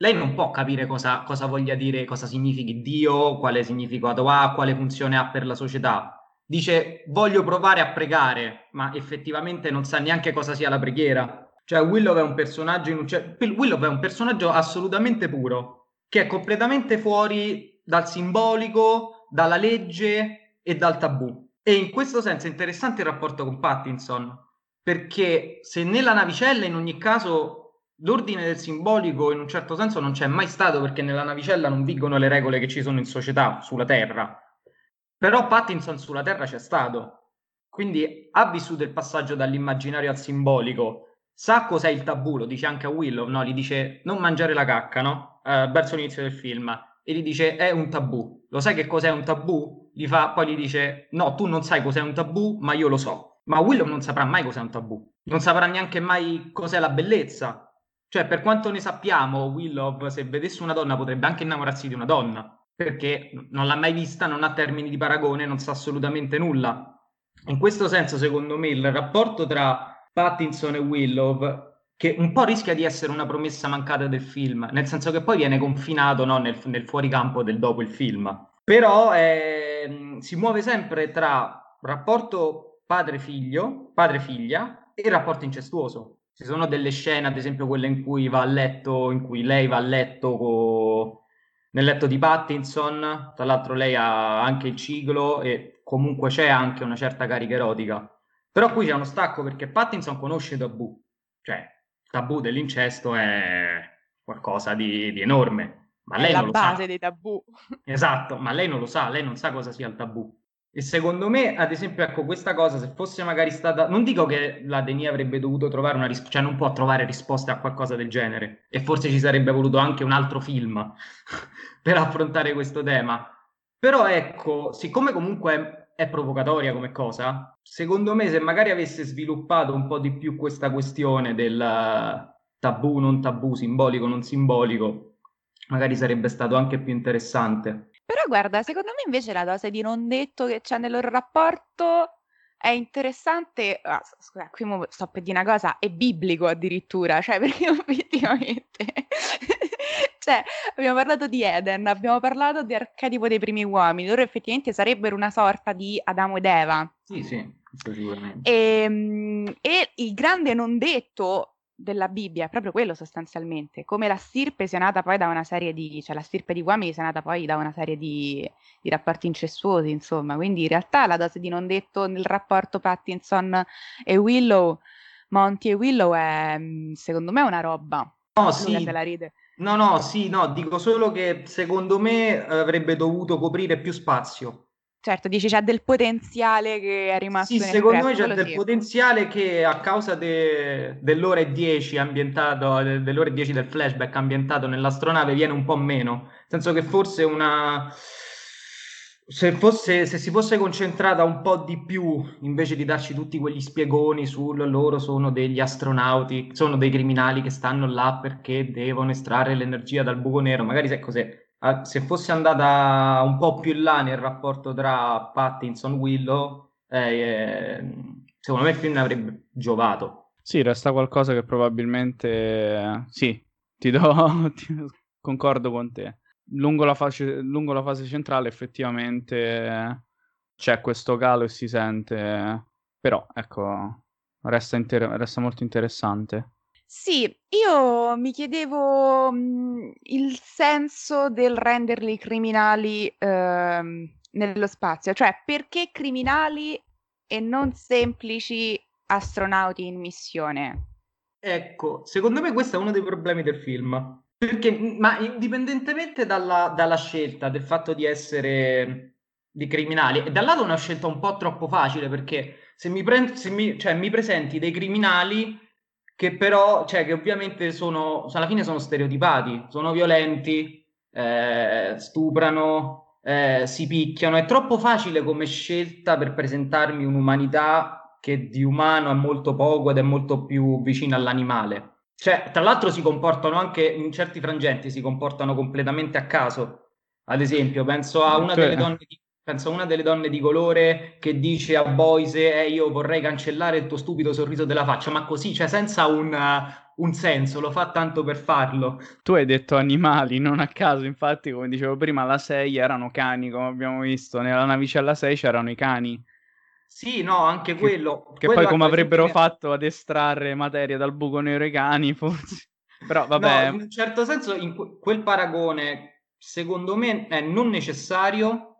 lei non può capire cosa, cosa voglia dire, cosa significhi Dio, quale significato ha, quale funzione ha per la società. Dice voglio provare a pregare, ma effettivamente non sa neanche cosa sia la preghiera. Cioè Willow è un personaggio, un... Willow è un personaggio assolutamente puro, che è completamente fuori dal simbolico, dalla legge e dal tabù. E in questo senso è interessante il rapporto con Pattinson, perché se nella navicella in ogni caso l'ordine del simbolico in un certo senso non c'è mai stato perché nella navicella non vigono le regole che ci sono in società sulla Terra. Però Pattinson sulla Terra c'è stato. Quindi ha vissuto il passaggio dall'immaginario al simbolico. Sa cos'è il tabù, lo dice anche a Willow, no? Gli dice non mangiare la cacca, no? Eh, verso l'inizio del film e gli dice è un tabù. Lo sai che cos'è un tabù? Gli fa, poi gli dice no, tu non sai cos'è un tabù, ma io lo so. Ma Willow non saprà mai cos'è un tabù. Non saprà neanche mai cos'è la bellezza. Cioè, per quanto ne sappiamo, Willow, se vedesse una donna, potrebbe anche innamorarsi di una donna, perché non l'ha mai vista, non ha termini di paragone, non sa assolutamente nulla. In questo senso, secondo me, il rapporto tra Pattinson e Willow che un po' rischia di essere una promessa mancata del film, nel senso che poi viene confinato no, nel, nel fuoricampo del dopo il film. Però eh, si muove sempre tra rapporto padre-figlio, padre-figlia e rapporto incestuoso. Ci sono delle scene, ad esempio quelle in cui va a letto, in cui lei va a letto con nel letto di Pattinson, tra l'altro lei ha anche il ciclo e comunque c'è anche una certa carica erotica. Però qui c'è uno stacco perché Pattinson conosce Tabù, cioè tabù dell'incesto è qualcosa di, di enorme. Ma è lei la non base lo sa. dei tabù. Esatto, ma lei non lo sa, lei non sa cosa sia il tabù. E secondo me, ad esempio, ecco, questa cosa, se fosse magari stata... Non dico che la Denis avrebbe dovuto trovare una risposta, cioè non può trovare risposte a qualcosa del genere, e forse ci sarebbe voluto anche un altro film per affrontare questo tema. Però ecco, siccome comunque è provocatoria come cosa. Secondo me, se magari avesse sviluppato un po' di più questa questione del tabù, non tabù, simbolico, non simbolico, magari sarebbe stato anche più interessante. Però guarda, secondo me invece la dose di non detto che c'è nel loro rapporto è interessante. Ah, scusa, qui sto per dire una cosa, è biblico addirittura, cioè perché effettivamente cioè, abbiamo parlato di Eden, abbiamo parlato di archetipo dei primi uomini, loro effettivamente sarebbero una sorta di Adamo ed Eva. Sì, sì, sicuramente. E, ehm, e il grande non detto della Bibbia è proprio quello sostanzialmente, come la stirpe sia nata poi da una serie di, cioè la stirpe di uomini sia nata poi da una serie di, di rapporti incestuosi, insomma, quindi in realtà la dose di non detto nel rapporto Pattinson e Willow, Monty e Willow è secondo me una roba. No, sì. Se la ride. No, no, sì, no, dico solo che secondo me avrebbe dovuto coprire più spazio. Certo, dici c'è del potenziale che è rimasto Sì, secondo me c'è del sì. potenziale che a causa de, dell'ora e 10 ambientato, dell'ora e 10 del flashback ambientato nell'astronave viene un po' meno. Nel senso che forse una se, fosse, se, si fosse concentrata un po' di più invece di darci tutti quegli spiegoni sul loro sono degli astronauti, sono dei criminali che stanno là perché devono estrarre l'energia dal buco nero, magari se, cos'è, se fosse andata un po' più in là nel rapporto tra Pattinson e Willow, eh, eh, secondo me il film avrebbe giovato. Sì, resta qualcosa che probabilmente sì, ti do concordo con te. Lungo la, fase, lungo la fase centrale effettivamente c'è questo calo e si sente, però ecco, resta, inter- resta molto interessante. Sì, io mi chiedevo mh, mhmm, il senso del renderli criminali ehm, nello spazio, cioè perché criminali e non semplici astronauti in missione? Ecco, secondo me questo è uno dei problemi del film. Perché, ma indipendentemente dalla, dalla scelta del fatto di essere di criminali, e da lato è una scelta un po' troppo facile perché se mi, pre- se mi, cioè, mi presenti dei criminali che però, cioè, che ovviamente sono, alla fine sono stereotipati, sono violenti, eh, stuprano, eh, si picchiano. È troppo facile come scelta per presentarmi un'umanità che di umano è molto poco ed è molto più vicina all'animale. Cioè, tra l'altro si comportano anche, in certi frangenti, si comportano completamente a caso. Ad esempio, penso a una delle donne di penso a una delle donne di colore che dice a Boise eh, io vorrei cancellare il tuo stupido sorriso della faccia, ma così, cioè senza un, uh, un, senso, lo fa tanto per farlo. Tu hai detto animali, non a caso, infatti come dicevo prima la 6 erano cani, come abbiamo visto, nella navicella 6 c'erano i cani. Sì, no, anche quello. Che, quello poi come avrebbero che... fatto ad estrarre materia dal buco nero i cani, forse. Però vabbè. No, in un certo senso in que- quel paragone, secondo me, è non necessario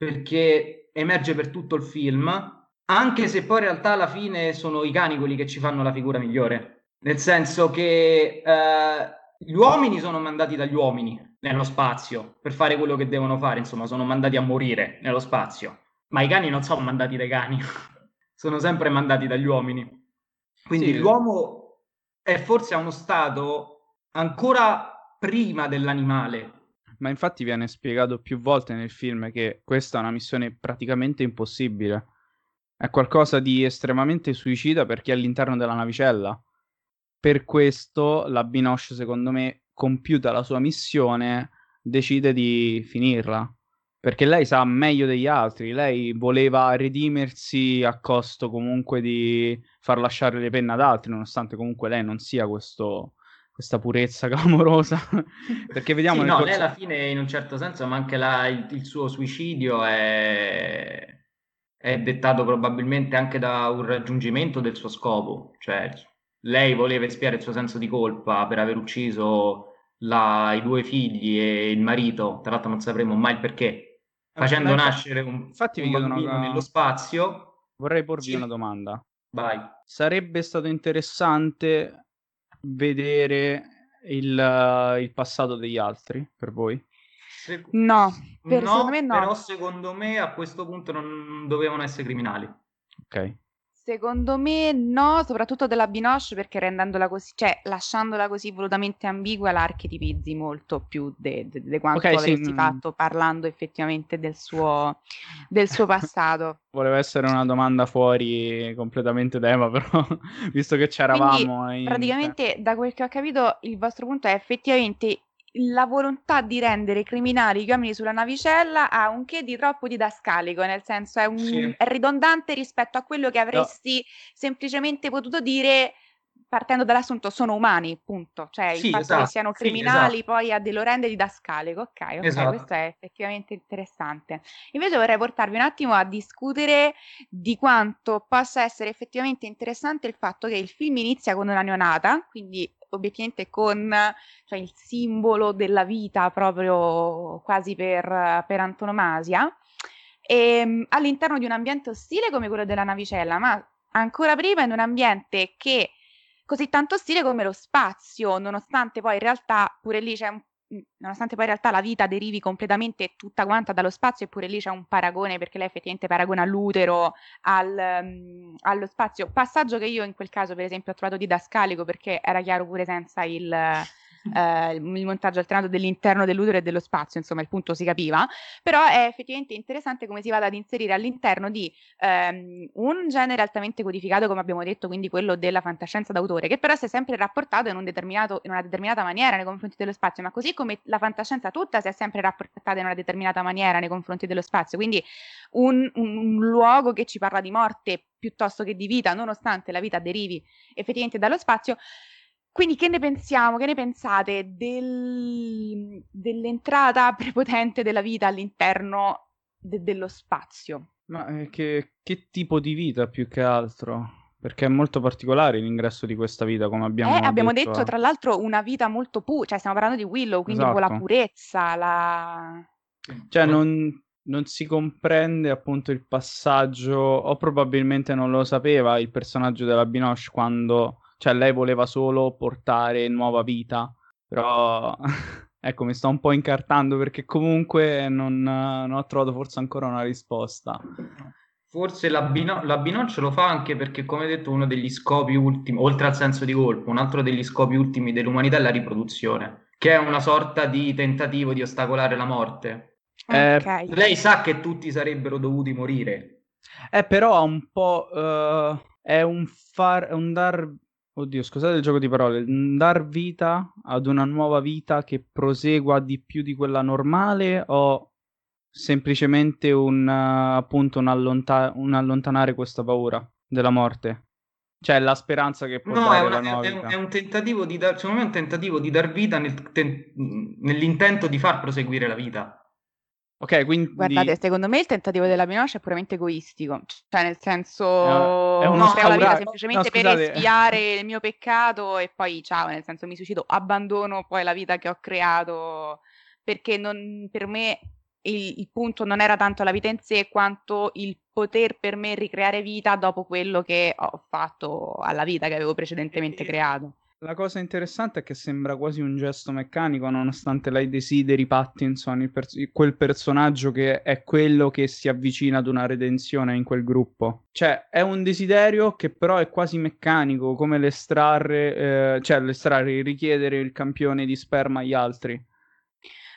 perché emerge per tutto il film, anche se poi in realtà alla fine sono i cani quelli che ci fanno la figura migliore. Nel senso che eh, gli uomini sono mandati dagli uomini nello spazio per fare quello che devono fare, insomma, sono mandati a morire nello spazio. Ma i cani non sono mandati dai cani, sono sempre mandati dagli uomini. Quindi sì. l'uomo è forse a uno stato ancora prima dell'animale, ma infatti viene spiegato più volte nel film che questa è una missione praticamente impossibile. È qualcosa di estremamente suicida per chi è all'interno della navicella. Per questo la Binoche, secondo me, compiuta la sua missione, decide di finirla. Perché lei sa meglio degli altri, lei voleva redimersi a costo comunque di far lasciare le penne ad altri, nonostante comunque lei non sia questo, questa purezza clamorosa. Perché vediamo... Sì, no, corso... lei alla fine in un certo senso, ma anche la, il, il, suo suicidio è, è dettato probabilmente anche da un raggiungimento del suo scopo. Cioè, lei voleva espiare il suo senso di colpa per aver ucciso la, i due figli e il marito, tra l'altro non sapremo mai il perché, eh, facendo Infatti, nascere un, Infatti un bambino una... nello spazio. Vorrei porvi sì. una domanda. Vai. Sarebbe stato interessante vedere il, il passato degli altri per voi? Se... No, per, no, secondo me no. Però secondo me a questo punto non dovevano essere criminali. Ok. Secondo me no, soprattutto della Binoche perché rendendola così, cioè lasciandola così volutamente ambigua l'archetipizzi molto più di quanto okay, avresti sì. Mm. fatto parlando effettivamente del suo, del suo passato. Voleva essere una domanda fuori completamente tema, però visto che c'eravamo... Quindi, in... Praticamente da quel che ho capito il vostro punto è effettivamente la volontà di rendere criminali gli uomini sulla navicella ha un che di troppo didascalico, nel senso è, un, sì. è ridondante rispetto a quello che avresti no. semplicemente potuto dire partendo dall'assunto sono umani, punto. Cioè sì, il fatto esatto. che siano criminali sì, esatto. poi a de lo rende didascalico. Ok, ok, esatto. questo è effettivamente interessante. Invece vorrei portarvi un attimo a discutere di quanto possa essere effettivamente interessante il fatto che il film inizia con una neonata, quindi obiettivamente con cioè, il simbolo della vita proprio quasi per, per antonomasia, e, ehm, all'interno di un ambiente ostile come quello della navicella, ma ancora prima in un ambiente che così tanto ostile come lo spazio, nonostante poi in realtà pure lì c'è un nonostante poi in realtà la vita derivi completamente tutta quanta dallo spazio, eppure lì c'è un paragone perché lei effettivamente paragona l'utero al, um, allo spazio. Passaggio che io in quel caso, per esempio, ho trovato didascalico perché era chiaro pure senza il, eh, il montaggio alternato dell'interno dell'utero e dello spazio, insomma il punto si capiva, però è effettivamente interessante come si vada ad inserire all'interno di ehm, un genere altamente codificato, come abbiamo detto, quindi quello della fantascienza d'autore, che però si è sempre rapportato in, un in una determinata maniera nei confronti dello spazio, ma così come la fantascienza tutta si è sempre rapportata in una determinata maniera nei confronti dello spazio, quindi un, un, un luogo che ci parla di morte piuttosto che di vita, nonostante la vita derivi effettivamente dallo spazio. Quindi che ne pensiamo, che ne pensate del, dell'entrata prepotente della vita all'interno de- dello spazio? Ma eh, che, che, tipo di vita più che altro? Perché è molto particolare l'ingresso di questa vita, come abbiamo eh, abbiamo detto. detto, tra l'altro, una vita molto pura, cioè stiamo parlando di Willow, quindi esatto. con la purezza, la... Cioè non, non si comprende appunto il passaggio, o probabilmente non lo sapeva il personaggio della Binoche quando, cioè lei voleva solo portare nuova vita, però ecco mi sto un po' incartando perché comunque non, non ho trovato forse ancora una risposta. Forse la, Bino- la Binoche lo fa anche perché, come detto, uno degli scopi ultimi, oltre al senso di colpo, un altro degli scopi ultimi dell'umanità è la riproduzione, che è una sorta di tentativo di ostacolare la morte eh, okay. Lei sa che tutti sarebbero dovuti morire. Eh, però ha un po'... Uh, è un far... un dar... Oddio, scusate il gioco di parole. Dar vita ad una nuova vita che prosegua di più di quella normale o semplicemente un, uh, appunto, un, allonta- un allontanare questa paura della morte? Cioè la speranza che può no, è, una, è, un, è, un, tentativo di dar, secondo me è un tentativo di dar vita nel, ten, nell'intento di far proseguire la vita. Ok, quindi... Guardate, secondo me il tentativo della Minoche è puramente egoistico, cioè nel senso è, è uno creo la vita semplicemente no, per espiare il mio peccato e poi ciao, nel senso mi suicido, abbandono poi la vita che ho creato, perché non, per me il, il, punto non era tanto la vita in sé quanto il poter per me ricreare vita dopo quello che ho fatto alla vita che avevo precedentemente creato. La cosa interessante è che sembra quasi un gesto meccanico, nonostante lei desideri Pattinson, per- quel personaggio che è quello che si avvicina ad una redenzione in quel gruppo. Cioè, è un desiderio che però è quasi meccanico, come l'estrarre, eh, cioè l'estrarre, richiedere il campione di sperma agli altri.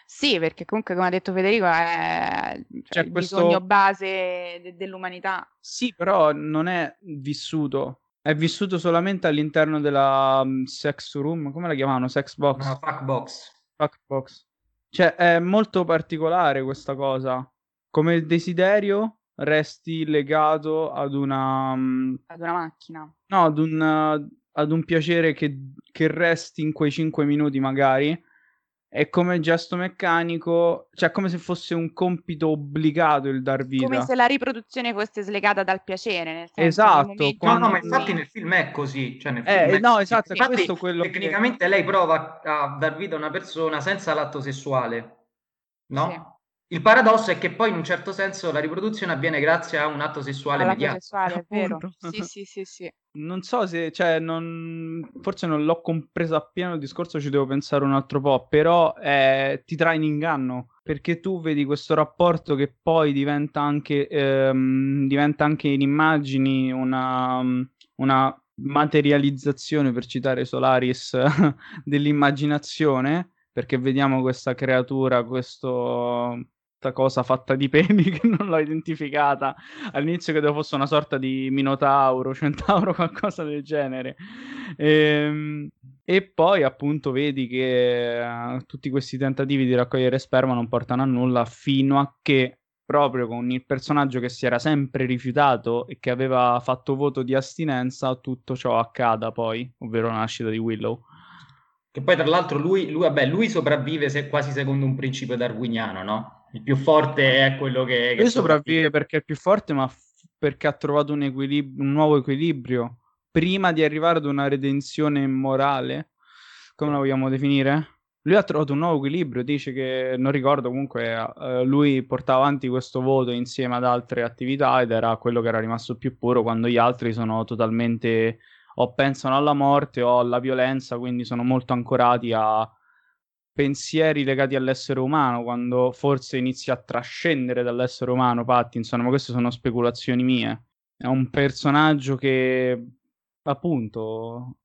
Sì, perché comunque, come ha detto Federico, è cioè, il questo... bisogno base de- dell'umanità. Sì, però non è vissuto è vissuto solamente all'interno della um, sex room, come la chiamavano? Sex box? No, fuck box. Fuck box. Cioè, è molto particolare questa cosa. Come il desiderio resti legato ad una... Um, ad una macchina. No, ad un, uh, ad un piacere che, che resti in quei 5 minuti magari è come gesto meccanico, cioè come se fosse un compito obbligato il dar vita. Come se la riproduzione fosse slegata dal piacere, nel senso Esatto. No, no, ma infatti nel film è così. Cioè nel eh, film no, esatto, è infatti, questo quello tecnicamente che... lei prova a dar vita a una persona senza l'atto sessuale, no? Sì. Il paradosso è che poi in un certo senso la riproduzione avviene grazie a un atto sessuale All'atto mediato. sessuale, è vero. sì, sì, sì, sì. Non so se, cioè, non... forse non l'ho compreso appieno il discorso, ci devo pensare un altro po', però eh, ti trae in inganno, perché tu vedi questo rapporto che poi diventa anche, ehm, diventa anche in immagini una, una materializzazione, per citare Solaris, dell'immaginazione, perché vediamo questa creatura, questo cosa fatta di peli che non l'ho identificata. All'inizio credevo fosse una sorta di minotauro, centauro, qualcosa del genere. E, ehm, e poi appunto vedi che uh, tutti questi tentativi di raccogliere sperma non portano a nulla fino a che proprio con il personaggio che si era sempre rifiutato e che aveva fatto voto di astinenza tutto ciò accada poi, ovvero la nascita di Willow. Che poi tra l'altro lui, lui, vabbè, lui sopravvive se, quasi secondo un principio darwiniano, no? Il più forte è quello che... che Lui sopravvive perché è il più forte, ma f- perché ha trovato un, equilib- un nuovo equilibrio prima di arrivare ad una redenzione morale. Come la vogliamo definire? Lui ha trovato un nuovo equilibrio, dice che, non ricordo comunque, uh, lui portava avanti questo voto insieme ad altre attività ed era quello che era rimasto più puro quando gli altri sono totalmente o pensano alla morte o alla violenza, quindi sono molto ancorati a pensieri legati all'essere umano, quando forse inizia a trascendere dall'essere umano Pattinson, ma queste sono speculazioni mie. È un personaggio che appunto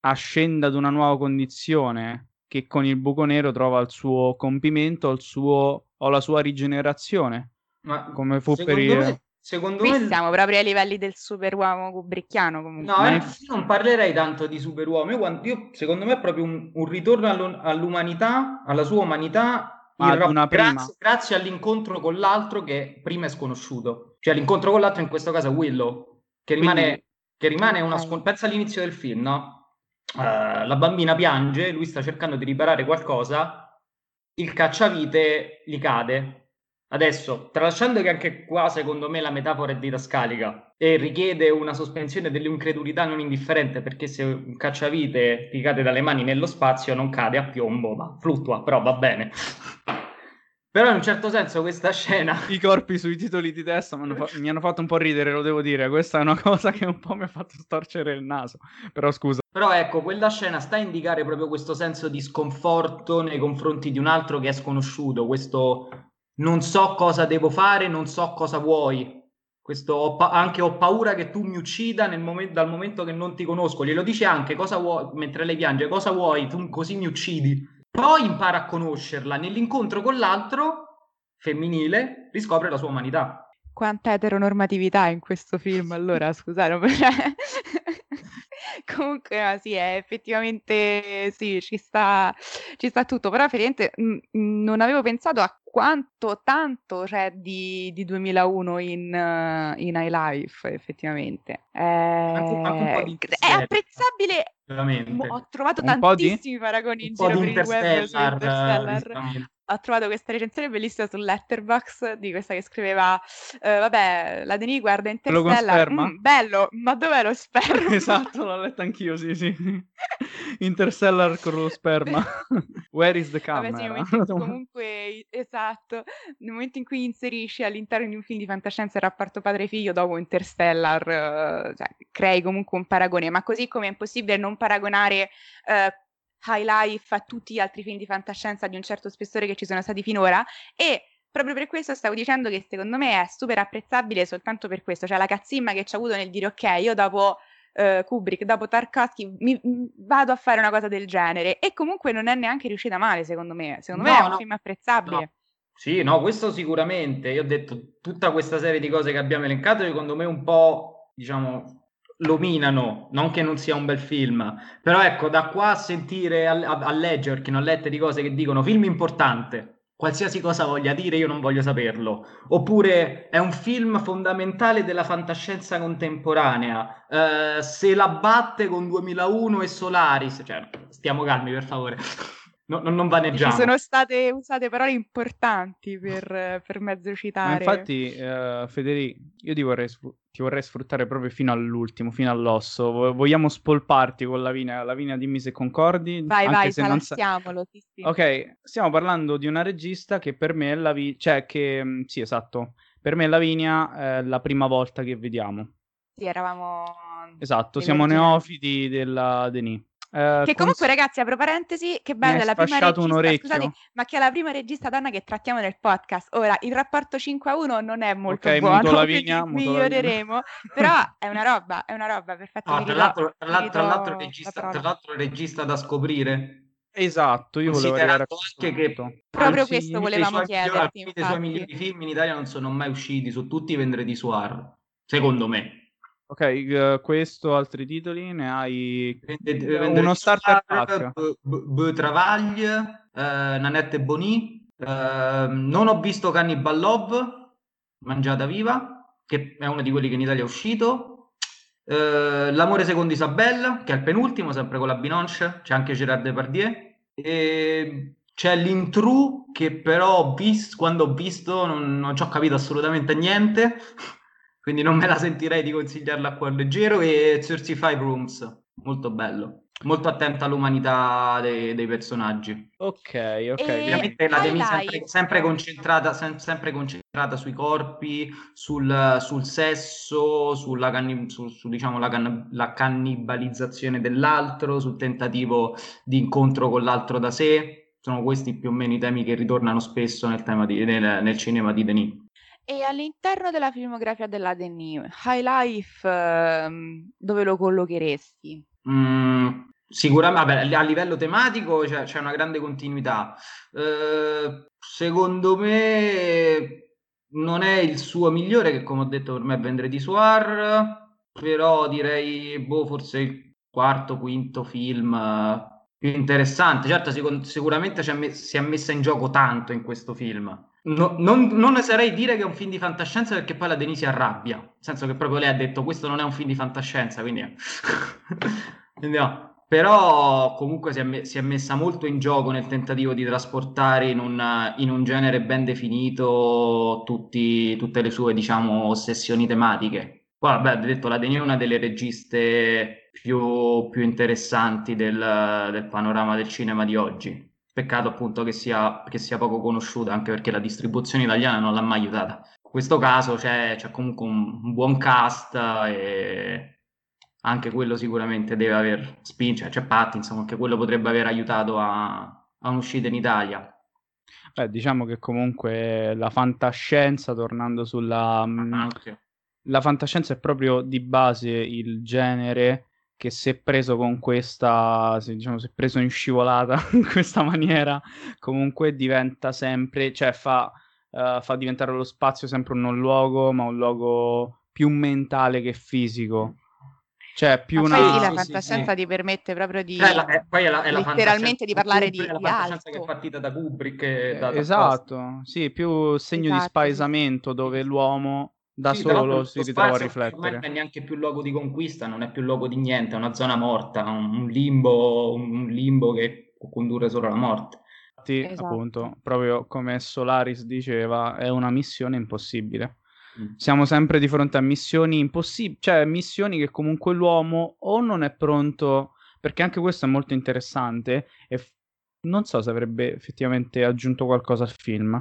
ascende ad una nuova condizione che con il buco nero trova il suo compimento, il suo, o la sua rigenerazione. Ma Come fu per il... me, secondo Qui me siamo proprio ai livelli del superuomo kubrickiano comunque. No, eh, non parlerei tanto di superuomo. Io, io- secondo me è proprio un, un ritorno all'umanità, alla sua umanità, Ma il grazie, grazie all'incontro con l'altro che prima è sconosciuto. Cioè l'incontro con l'altro in questo caso è Willow, che rimane, Quindi- che rimane una Ok. scon- Pensa all'inizio del film, no? Eh, la bambina piange, lui sta cercando di riparare qualcosa, il cacciavite gli cade. Adesso, tralasciando che anche qua secondo me la metafora è didascalica e richiede una sospensione dell'incredulità non indifferente perché se un cacciavite ti cade dalle mani nello spazio non cade a piombo ma fluttua, però va bene. Però in un certo senso questa scena I corpi sui titoli di testa mi hanno, fa- mi hanno fatto un po' ridere, lo devo dire. Questa è una cosa che un po' mi ha fatto storcere il naso. Però scusa. Però ecco, quella scena sta a indicare proprio questo senso di sconforto nei confronti di un altro che è sconosciuto, questo non so cosa devo fare, non so cosa vuoi. Questo ho pa- anche ho paura che tu mi uccida nel momen- dal momento che non ti conosco. Glielo dice anche cosa vuoi mentre lei piange, cosa vuoi, tu così mi uccidi. Poi impara a conoscerla. Nell'incontro con l'altro femminile riscopre la sua umanità. Quanta eteronormatività in questo film, allora, scusate. Comunque, no, sì, è effettivamente sì, ci sta, ci sta tutto, però effettivamente mh, mh, non avevo pensato a quanto tanto c'è di, di 2001 in, eh, in High Life, effettivamente. Anche- anche Eh, è Interstellar, apprezzabile, Veramente. mo- ho trovato Un po' di? tantissimi paragoni in giro per il web su Interstellar, eh. Ho trovato questa recensione bellissima su Letterboxd di questa che scriveva eh, vabbè la Denis guarda Interstellar mm, bello ma dov'è lo sperma Esatto, l'ho letta anch'io, sì, sì. Interstellar con lo sperma. Where is the Vabbè, camera? sì, in cui comunque, esatto, nel momento in cui inserisci all'interno di un film di fantascienza il rapporto padre-figlio dopo Interstellar, eh, cioè, crei comunque un paragone, ma così come è impossibile non paragonare eh, High Life a tutti gli altri film di fantascienza di un certo spessore che ci sono stati finora e proprio per questo stavo dicendo che secondo me è super apprezzabile soltanto per questo, cioè la cazzimma che ci ha avuto nel dire ok, io dopo eh, Kubrick, dopo Tarkovsky mi, m- vado a fare una cosa del genere e comunque non è neanche riuscita male secondo me, secondo me No, è un no, film apprezzabile. no. Sì, no, questo sicuramente. Io ho detto tutta questa serie di cose che abbiamo elencato, secondo me un po', diciamo, lo minano, non che non sia un bel film, però ecco, da qua a sentire, a, a, a leggere, perché non ho lette di cose che dicono film importante, qualsiasi cosa voglia dire, io non voglio saperlo. Oppure è un film fondamentale della fantascienza contemporanea, eh, se la batte con 2001 e Solaris, cioè, stiamo calmi per favore. No, non, non Ci vaneggiamo. sono state usate parole importanti per, per mezzo Ma citare. infatti, eh, Federico, io ti vorrei, ti vorrei sfruttare proprio fino all'ultimo, fino all'osso. Vo- Vogliamo spolparti con Lavinia. Lavinia, dimmi se concordi. vai, anche vai, se non sa- sì, sì. Ok, stiamo parlando di una regista che per me è Lavinia, cioè che, mh, sì, esatto, per me è Lavinia è la prima volta che vediamo. Sì, eravamo... Esatto, siamo neofiti della Denis. Eh, Che cons- comunque, ragazzi, apro parentesi, che bella, la prima regista, scusate, ma che è la prima regista donna che trattiamo nel podcast. Ora, il rapporto 5 a 1 non è molto Ok, buono, muto Lavinia, miglioreremo, però è una roba, è una roba, perfetto. No, mi tra l'altro, tra l'altro, tra l'altro la regista, tra l'altro regista da scoprire. Esatto, io volevo arrivare a questo anche che. Proprio questo volevamo chiederti, dei suoi migliori film in Italia non sono mai usciti, su tutti i Vendredi Suar, secondo me. Ok, eh, questo, altri titoli, ne hai Vendredi- uno Vendredi starter pack. B- Travaglie, eh, Nanette Boni, eh, non ho visto Cannibal Love, Mangiata Viva, che è uno di quelli che in Italia è uscito, eh, L'amore secondo Isabella, che è il penultimo, sempre con la Binoche, c'è anche Gerard Depardieu, e c'è l'intru che però ho visto, quando ho visto non, non ci ho capito assolutamente niente, quindi non me la sentirei di consigliarla a cuor leggero, e 35 Rooms, molto bello, molto attenta all'umanità dei, dei personaggi. Ok, ok. E- Ovviamente la Demi sempre, sempre concentrata, sem- sempre concentrata sui corpi, sul, sul sesso, sulla canni- su, su, diciamo, la, can- la cannibalizzazione dell'altro, sul tentativo di incontro con l'altro da sé. Sono questi più o meno i temi che ritornano spesso nel, tema di- nel- nel cinema di Denis. E all'interno della filmografia della Denis, High Life, ehm, dove lo collocheresti? Mm, Sicuramente, vabbè, a livello tematico c'è, c'è una grande continuità. Eh, secondo me non è il suo migliore, che come ho detto per me è Vendredi Soir, però direi, boh, forse il quarto, quinto film più interessante. Certo, sic- sicuramente si è messa in gioco tanto in questo film. No, non, non oserei dire che è un film di fantascienza perché poi la Denise si arrabbia, nel senso che proprio lei ha detto questo non è un film di fantascienza, quindi, quindi no. Però comunque si è, si è, messa molto in gioco nel tentativo di trasportare in un, in un genere ben definito tutti, tutte le sue, diciamo, ossessioni tematiche. Poi, vabbè, ha detto la Deni è una delle registe più, più interessanti del, del, panorama del cinema di oggi. Peccato appunto che sia, che sia, poco conosciuta, anche perché la distribuzione italiana non l'ha mai aiutata. In questo caso c'è, c'è comunque un, buon cast e anche quello sicuramente deve aver spinto, cioè c'è Pattinson, anche quello potrebbe aver aiutato a, a un'uscita in Italia. Beh, diciamo che comunque la fantascienza, tornando sulla... Mm, ah, okay. La fantascienza è proprio di base il genere che se preso con questa, se, diciamo, se preso in scivolata in questa maniera, comunque diventa sempre, cioè fa, uh, fa diventare lo spazio sempre non un luogo, ma un luogo più mentale che fisico. Cioè, più Ma una... Poi sì, la fantascienza sì, ti permette proprio di... Cioè, la, è, poi è la, è la letteralmente di parlare di, è la di fantascienza che è partita da Kubrick da, da esatto, sì, più segno esatto, di spaesamento dove l'uomo da sì, solo si ritrova a riflettere. Non è neanche più luogo di conquista, non è più luogo di niente, è una zona morta, un limbo, un limbo che può condurre solo alla morte. Infatti, esatto. appunto, proprio come Solaris diceva, è una missione impossibile. Mm. Siamo sempre di fronte a missioni impossibili, cioè missioni che comunque l'uomo o non è pronto, perché anche questo è molto interessante e f- non so se avrebbe effettivamente aggiunto qualcosa al film,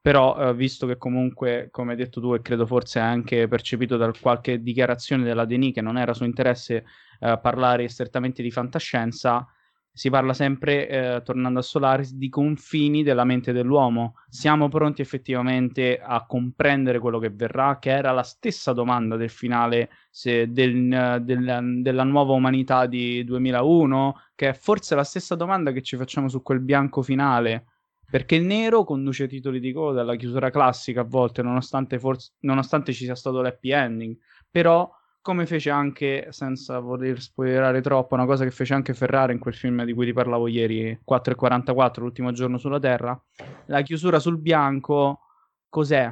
però eh, visto che comunque, come hai detto tu e credo forse anche percepito da qualche dichiarazione della Denis che non era suo interesse eh, parlare strettamente di fantascienza, si parla sempre, eh, tornando a Solaris, di confini della mente dell'uomo. Siamo pronti effettivamente a comprendere quello che verrà, che era la stessa domanda del finale se, del, del, della nuova umanità di 2001, che è forse la stessa domanda che ci facciamo su quel bianco finale. Perché il nero conduce titoli di coda alla chiusura classica a volte, nonostante, forse, nonostante ci sia stato l'happy ending. Però come fece anche, senza voler spoilerare troppo, una cosa che fece anche Ferrari in quel film di cui ti parlavo ieri, 4.44, l'ultimo giorno sulla Terra, la chiusura sul bianco, cos'è?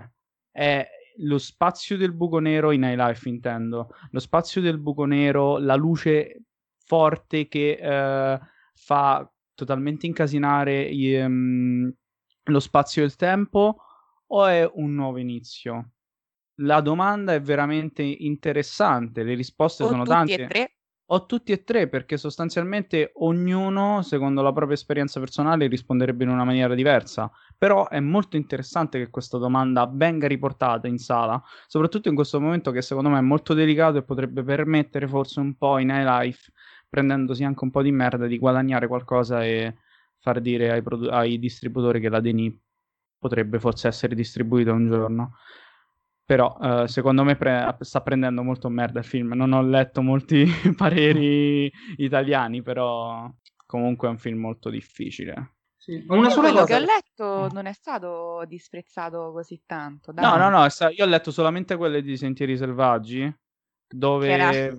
È lo spazio del buco nero in High Life, intendo. Lo spazio del buco nero, la luce forte che eh, fa totalmente incasinare um, lo spazio e il tempo, o è un nuovo inizio? la domanda è veramente interessante, le risposte o sono tutti tante. E tre. O tutti e tre, perché sostanzialmente ognuno, secondo la propria esperienza personale, risponderebbe in una maniera diversa. Però è molto interessante che questa domanda venga riportata in sala, soprattutto in questo momento che secondo me è molto delicato e potrebbe permettere forse un po' in high life, prendendosi anche un po' di merda, di guadagnare qualcosa e far dire ai, produ- ai distributori che la Denis potrebbe forse essere distribuita un giorno. Però uh, secondo me pre- sta prendendo molto merda il film. Non ho letto molti pareri italiani, però comunque è un film molto difficile. Sì. Una sola cosa che ho letto non è stato disprezzato così tanto. Dai. No, no, no, io ho letto solamente quelle di Sentieri Selvaggi, dove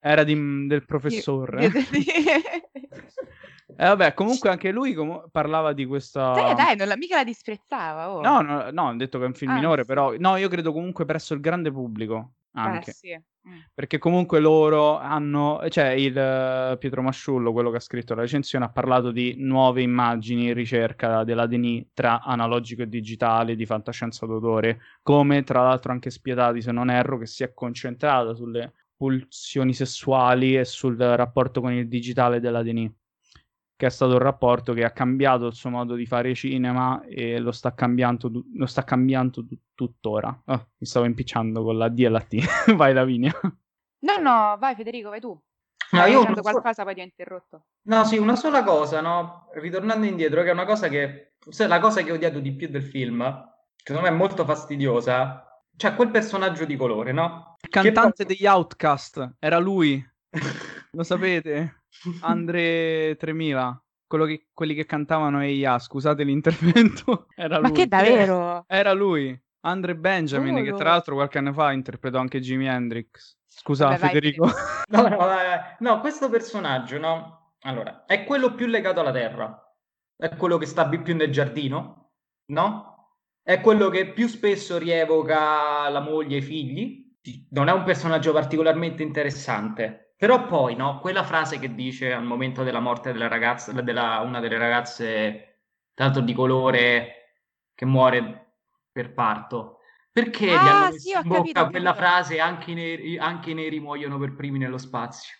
era, di, del professore. E eh, vabbè, comunque anche lui com- parlava di questa... Dai, dai, non la, mica la disprezzava. Oh. No, no, no, ho detto che è un film ah, minore, sì. però... No, io credo comunque presso il grande pubblico, anche. Eh, sì. mm. Perché comunque loro hanno... Cioè, il uh, Pietro Masciullo, quello che ha scritto la recensione, ha parlato di nuove immagini, ricerca della Denis tra analogico e digitale, di fantascienza d'autore, come tra l'altro anche Spietati, se non erro, che si è concentrato sulle pulsioni sessuali e sul rapporto con il digitale della Denis che è stato un rapporto che ha cambiato il suo modo di fare cinema e lo sta cambiando, lo sta cambiando tuttora. Oh, mi stavo impicciando con la D e la T. vai Lavinia. No, no, vai Federico, vai tu. No, io dicendo qualcosa so... poi ti ho interrotto. No, sì, una sola cosa, no? Ritornando indietro, che è una cosa che... Forse la cosa che ho odiato di più del film, che secondo me è molto fastidiosa, cioè quel personaggio di colore, no? Il cantante che... degli Outcast, era lui. Lo sapete? Andre 3000, quello che, quelli che cantavano EIA, scusate l'intervento, era Ma lui. che davvero? Era lui, Andre Benjamin, che Solo? tra l'altro qualche anno fa interpretò anche Jimi Hendrix. Scusa, Vabbè, vai, Federico. No, no, vai, vai. no, questo personaggio, no? Allora, è quello più legato alla terra. È quello che sta più nel giardino, no? È quello che più spesso rievoca la moglie e i figli. Non è un personaggio particolarmente interessante. Però poi, no? Quella frase che dice al momento della morte della ragazza, della, una delle ragazze, l'altro di colore, che muore per parto. Perché gli Ah, hanno messo sì, ho in bocca capito, quella capito. frase anche i neri, anche i neri muoiono per primi nello spazio?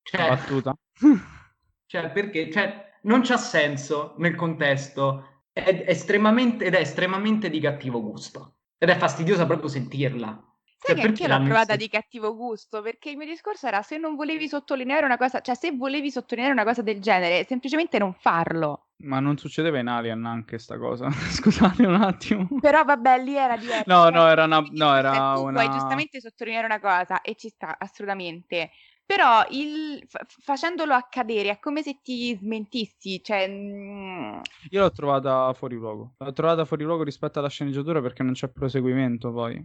Cioè, Battuta. cioè, perché cioè, non c'ha senso nel contesto è estremamente, ed è estremamente di cattivo gusto. Ed è fastidiosa proprio sentirla. Sai Cioè, che perché anch'io l'ho inserita? di cattivo gusto, perché il mio discorso era se non volevi sottolineare una cosa, cioè se volevi sottolineare una cosa del genere, semplicemente non farlo. Ma non succedeva in Alien anche sta cosa? Scusate un attimo. Però vabbè, lì era diverso. No, no, era una- no, era tu una- Vuoi giustamente sottolineare una cosa e ci sta assolutamente. Però il, fa- facendolo accadere è come se ti smentissi, cioè mm, Io l'ho trovata fuori luogo. L'ho trovata fuori luogo rispetto alla sceneggiatura perché non c'è proseguimento poi.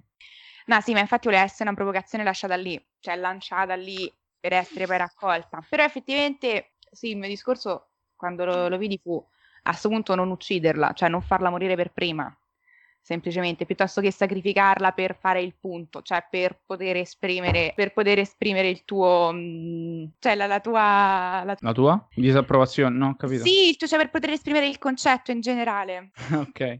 No, sì, ma infatti voleva essere una provocazione lasciata lì, cioè lanciata lì per essere poi raccolta. Però effettivamente, sì, il mio discorso quando lo, lo vidi fu a questo punto non ucciderla, cioè non farla morire per prima, semplicemente, piuttosto che sacrificarla per fare il punto, cioè per poter esprimere, per poter esprimere il tuo, mm, cioè la, la tua... la- La tua? Disapprovazione? No, capito. Sì, cioè per poter esprimere il concetto in generale. ok.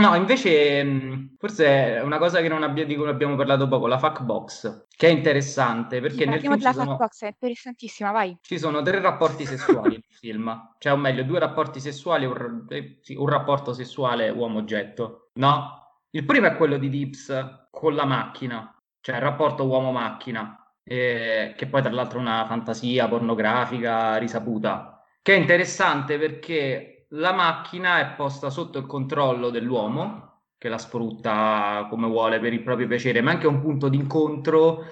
No, invece, mh, forse è una cosa che non abbia- di cui abbiamo parlato poco, la fuck box, che è interessante perché Sì, nel film della ci sono, Fatbox, è interessantissima, vai. ci sono tre rapporti sessuali nel film, cioè o meglio, due rapporti sessuali un, eh, un rapporto sessuale uomo-oggetto, no? Il primo è quello di Dips con la macchina, cioè il rapporto uomo-macchina, eh, che poi tra l'altro è una fantasia pornografica risaputa, che è interessante perché la macchina è posta sotto il controllo dell'uomo, che la sfrutta come vuole per il proprio piacere, ma anche un punto di incontro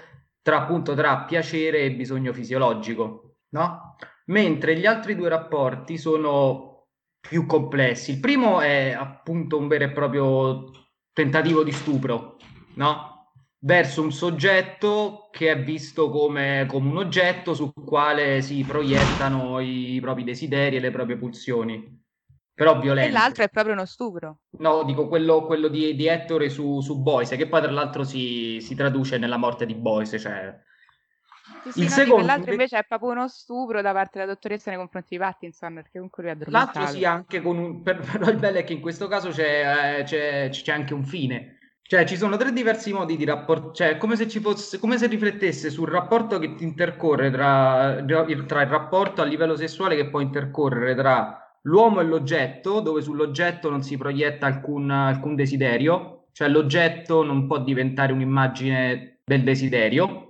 tra appunto tra piacere e bisogno fisiologico, no? Mentre gli altri due rapporti sono più complessi. Il primo è appunto un vero e proprio tentativo di stupro, no? Verso un soggetto che è visto come, come un oggetto sul quale si proiettano i propri desideri e le proprie pulsioni, però E violenti. l'altro è proprio uno stupro. No, dico quello, quello di, di Ettore su, su Boyce, che poi tra l'altro si, si traduce nella morte di Boyce, cioè... Sì, sì, Il no, secondo inve- invece è proprio uno stupro da parte della dottoressa nei confronti di Pattinson, perché comunque lui è L'altro addormentato. sì, anche con un... per- Però il bello è che in questo caso c'è, eh, c'è- c'è anche un fine. Cioè, ci sono tre diversi modi di rapporto, cioè, come se ci fosse, come se riflettesse sul rapporto che ti intercorre tra, tra il rapporto a livello sessuale che può intercorrere tra l'uomo e l'oggetto, dove sull'oggetto non si proietta alcun, alcun desiderio, cioè l'oggetto non può diventare un'immagine del desiderio,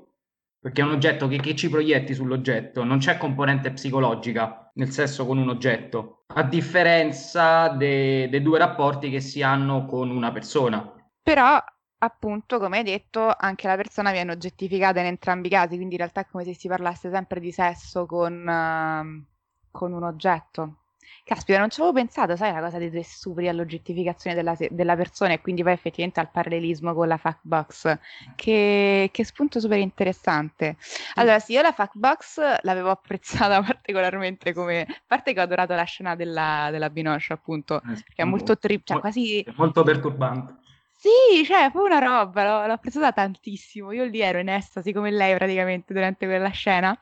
perché è un oggetto che, che ci proietti sull'oggetto, non c'è componente psicologica nel sesso con un oggetto, a differenza de- dei due rapporti che si hanno con una persona. Però, appunto, come hai detto, anche la persona viene oggettificata in entrambi i casi, quindi in realtà è come se si parlasse sempre di sesso con, ehm, con un oggetto. Caspita, non ci avevo pensato, sai, la cosa dei tre stupri all'oggettificazione della, se- della persona e quindi poi effettivamente al parallelismo con la fact box. Che, che spunto super interessante. Allora, sì, io la fact box l'avevo apprezzata particolarmente come... A parte che ho adorato la scena della, della Binoche, appunto, che è molto tri- cioè quasi... molto perturbante. Sì, cioè, fu una roba, l'ho, l'ho apprezzata tantissimo. Io lì ero in estasi come lei praticamente durante quella scena.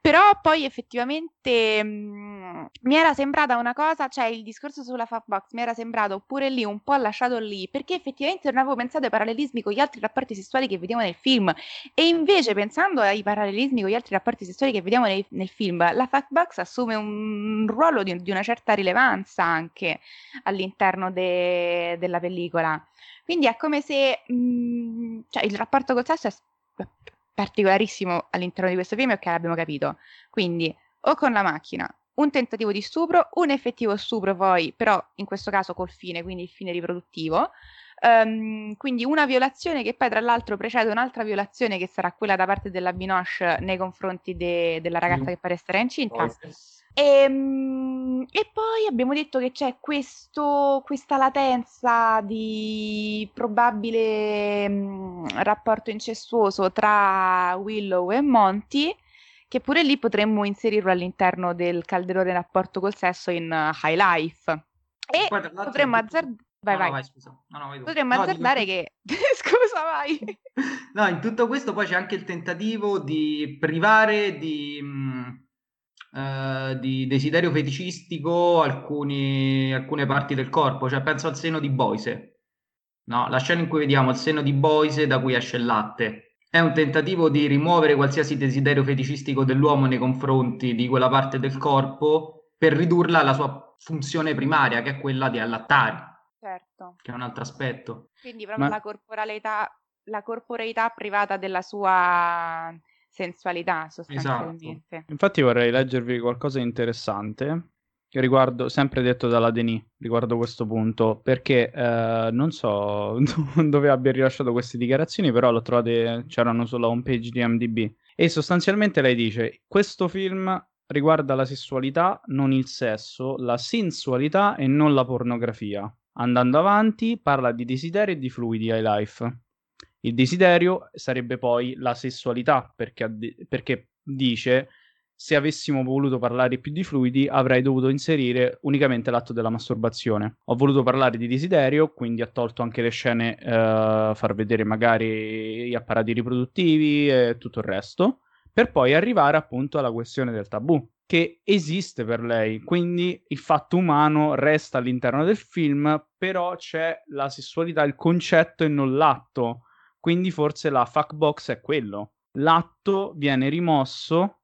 Però poi effettivamente mh, mi era sembrata una cosa, cioè il discorso sulla Fatbox mi era sembrato pure lì un po' lasciato lì, perché effettivamente non avevo pensato ai parallelismi con gli altri rapporti sessuali che vediamo nel film. E invece, pensando ai parallelismi con gli altri rapporti sessuali che vediamo nei- nel film, la Fatbox assume un ruolo di, di una certa rilevanza anche all'interno de- della pellicola. Quindi è come se mh, cioè, il rapporto col sesso è particolarissimo all'interno di questo film, ok, l'abbiamo capito. Quindi, o con la macchina, un tentativo di stupro, un effettivo stupro poi, però in questo caso col fine, quindi il fine riproduttivo, Um, quindi una violazione che poi tra l'altro precede un'altra violazione che sarà quella da parte della Binoche nei confronti de- della ragazza mm. che pare essere incinta. Oh, e, um, e, poi abbiamo detto che c'è questo, questa latenza di probabile um, rapporto incestuoso tra Willow e Monty, che pure lì potremmo inserirlo all'interno del calderone rapporto col sesso in uh, High Life. E potremmo azzardare Vai, no, vai. No, vai scusa. No, no, vai Potremmo no, azzardare dico... che... scusa, vai. no, in tutto questo poi c'è anche il tentativo di privare di, mh, uh, di desiderio feticistico alcuni, alcune parti del corpo. Cioè, penso al seno di Boise. No, la scena in cui vediamo il seno di Boise da cui esce il latte. È un tentativo di rimuovere qualsiasi desiderio feticistico dell'uomo nei confronti di quella parte del corpo per ridurla alla sua funzione primaria, che è quella di allattare Certo. Che è un altro aspetto. Quindi proprio Ma... la corporalità, la corporeità privata della sua sensualità sostanzialmente. Esatto. Infatti vorrei leggervi qualcosa di interessante riguardo, sempre detto dalla Denis, riguardo questo punto, perché eh, non so dove abbia rilasciato queste dichiarazioni, però lo trovate, c'erano sulla homepage di MDB. E sostanzialmente lei dice, questo film riguarda la sessualità, non il sesso, la sensualità e non la pornografia. Andando avanti, parla di desiderio e di fluidi high life. Il desiderio sarebbe poi la sessualità, perché, perché dice se avessimo voluto parlare più di fluidi avrei dovuto inserire unicamente l'atto della masturbazione. Ho voluto parlare di desiderio, quindi ha tolto anche le scene, eh, far vedere magari gli apparati riproduttivi e tutto il resto, per poi arrivare appunto alla questione del tabù che esiste per lei, quindi il fatto umano resta all'interno del film, però c'è la sessualità, il concetto e non l'atto, quindi forse la fuck box è quello. L'atto viene rimosso,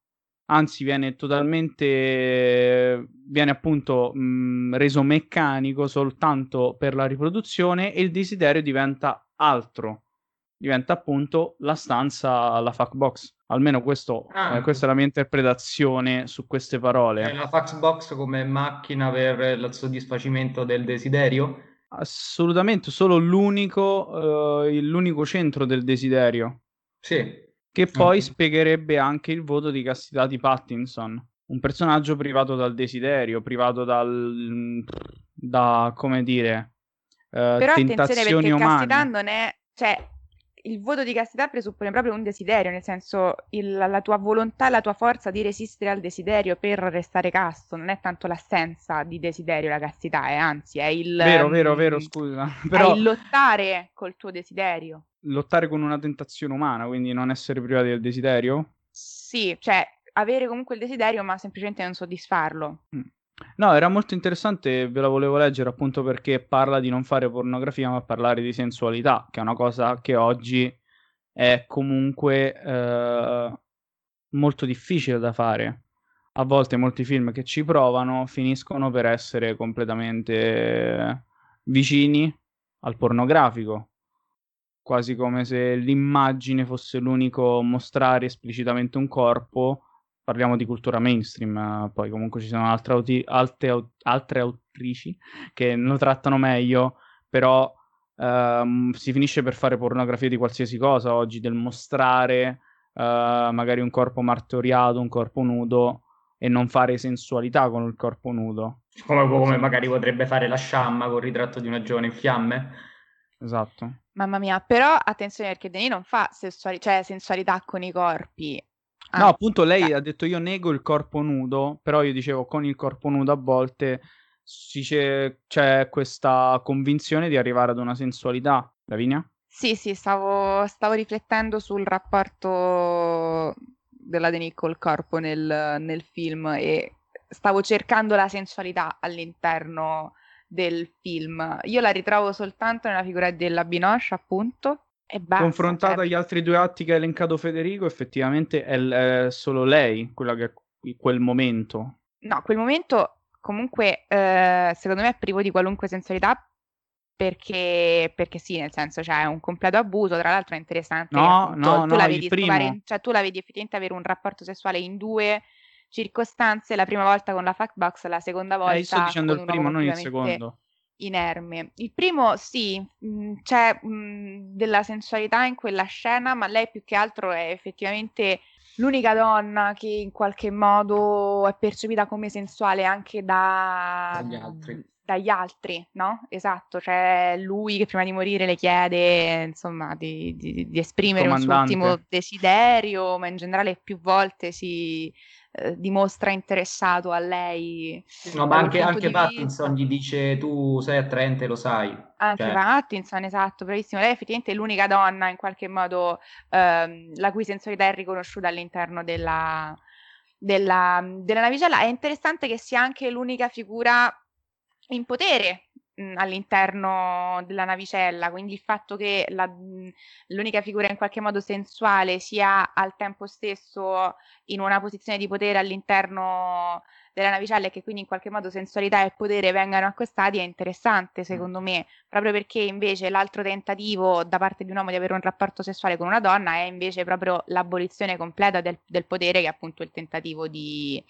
anzi viene totalmente, viene appunto mh, reso meccanico soltanto per la riproduzione e il desiderio diventa altro, diventa appunto la stanza, la fuck box. Almeno questo, ah. eh, questa è la mia interpretazione su queste parole. È la fax box come macchina per il soddisfacimento del desiderio? Assolutamente, solo l'unico, uh, l'unico centro del desiderio. Sì. Che poi okay. spiegherebbe anche il voto di castità di Pattinson. Un personaggio privato dal desiderio, privato dal... da, come dire... Uh, Però attenzione perché umane. castità non è... Cioè, il voto di castità presuppone proprio un desiderio, nel senso il, la tua volontà, la tua forza di resistere al desiderio per restare casto, non è tanto l'assenza di desiderio la castità, è anzi è il... Vero, vero, vero, mm, scusa. Però... È il lottare col tuo desiderio. Lottare con una tentazione umana, quindi non essere privati del desiderio? Sì, cioè avere comunque il desiderio ma semplicemente non soddisfarlo. Mm. No, era molto interessante, ve la volevo leggere appunto perché parla di non fare pornografia ma parlare di sensualità, che è una cosa che oggi è comunque eh, molto difficile da fare. A volte molti film che ci provano finiscono per essere completamente vicini al pornografico, quasi come se l'immagine fosse l'unico mostrare esplicitamente un corpo parliamo di cultura mainstream, poi comunque ci sono altre, auti- altre, altre autrici che lo trattano meglio, però ehm, si finisce per fare pornografia di qualsiasi cosa oggi, del mostrare eh, magari un corpo martoriato, un corpo nudo e non fare sensualità con il corpo nudo. Come, come magari potrebbe fare la sciamma con il ritratto di una giovane in fiamme. Esatto. Mamma mia, però attenzione perché Denis non fa sessuali- cioè, sensualità con i corpi, Ah, no, appunto lei ha detto io nego il corpo nudo, però io dicevo con il corpo nudo a volte c'è, c'è questa convinzione di arrivare ad una sensualità. Lavinia? Sì, sì, stavo, stavo riflettendo sul rapporto della Denis col corpo nel, nel film e stavo cercando la sensualità all'interno del film. Io la ritrovo soltanto nella figura della Binoche, appunto, e basta, Confrontata cioè... agli altri due atti che ha elencato Federico, effettivamente è, è solo lei quella che è quel momento. No, quel momento comunque eh, secondo me è privo di qualunque sensualità perché, perché sì, nel senso c'è cioè, un completo abuso, tra l'altro è interessante no, appunto, no, tu, no, la vedi in, cioè, tu la vedi effettivamente avere un rapporto sessuale in due circostanze, la prima volta con la fuckbox, la seconda volta... Eh, io sto dicendo il primo, non il secondo inerme. Il primo sì, mh, mm, c'è mh, mm, della sensualità in quella scena, ma lei più che altro è effettivamente l'unica donna che in qualche modo è percepita come sensuale anche da, dagli altri. Dagli altri, no? Esatto, cioè lui che prima di morire le chiede, insomma, di, di, di esprimere un suo ultimo desiderio, ma in generale più volte si, eh, dimostra interessato a lei. No, ma anche, anche Pattinson vista. gli dice tu sei attraente, lo sai. Anche cioè. Pattinson, esatto, bravissimo. Lei effettivamente è l'unica donna in qualche modo ehm, la cui sensualità è riconosciuta all'interno della, della, della navicella. È interessante che sia anche l'unica figura in potere all'interno della navicella, quindi il fatto che la, mh, l'unica figura in qualche modo sensuale sia al tempo stesso in una posizione di potere all'interno della navicella e che quindi in qualche modo sensualità e potere vengano accostati è interessante secondo me, proprio perché invece l'altro tentativo da parte di un uomo di avere un rapporto sessuale con una donna è invece proprio l'abolizione completa del, del potere che è appunto il tentativo di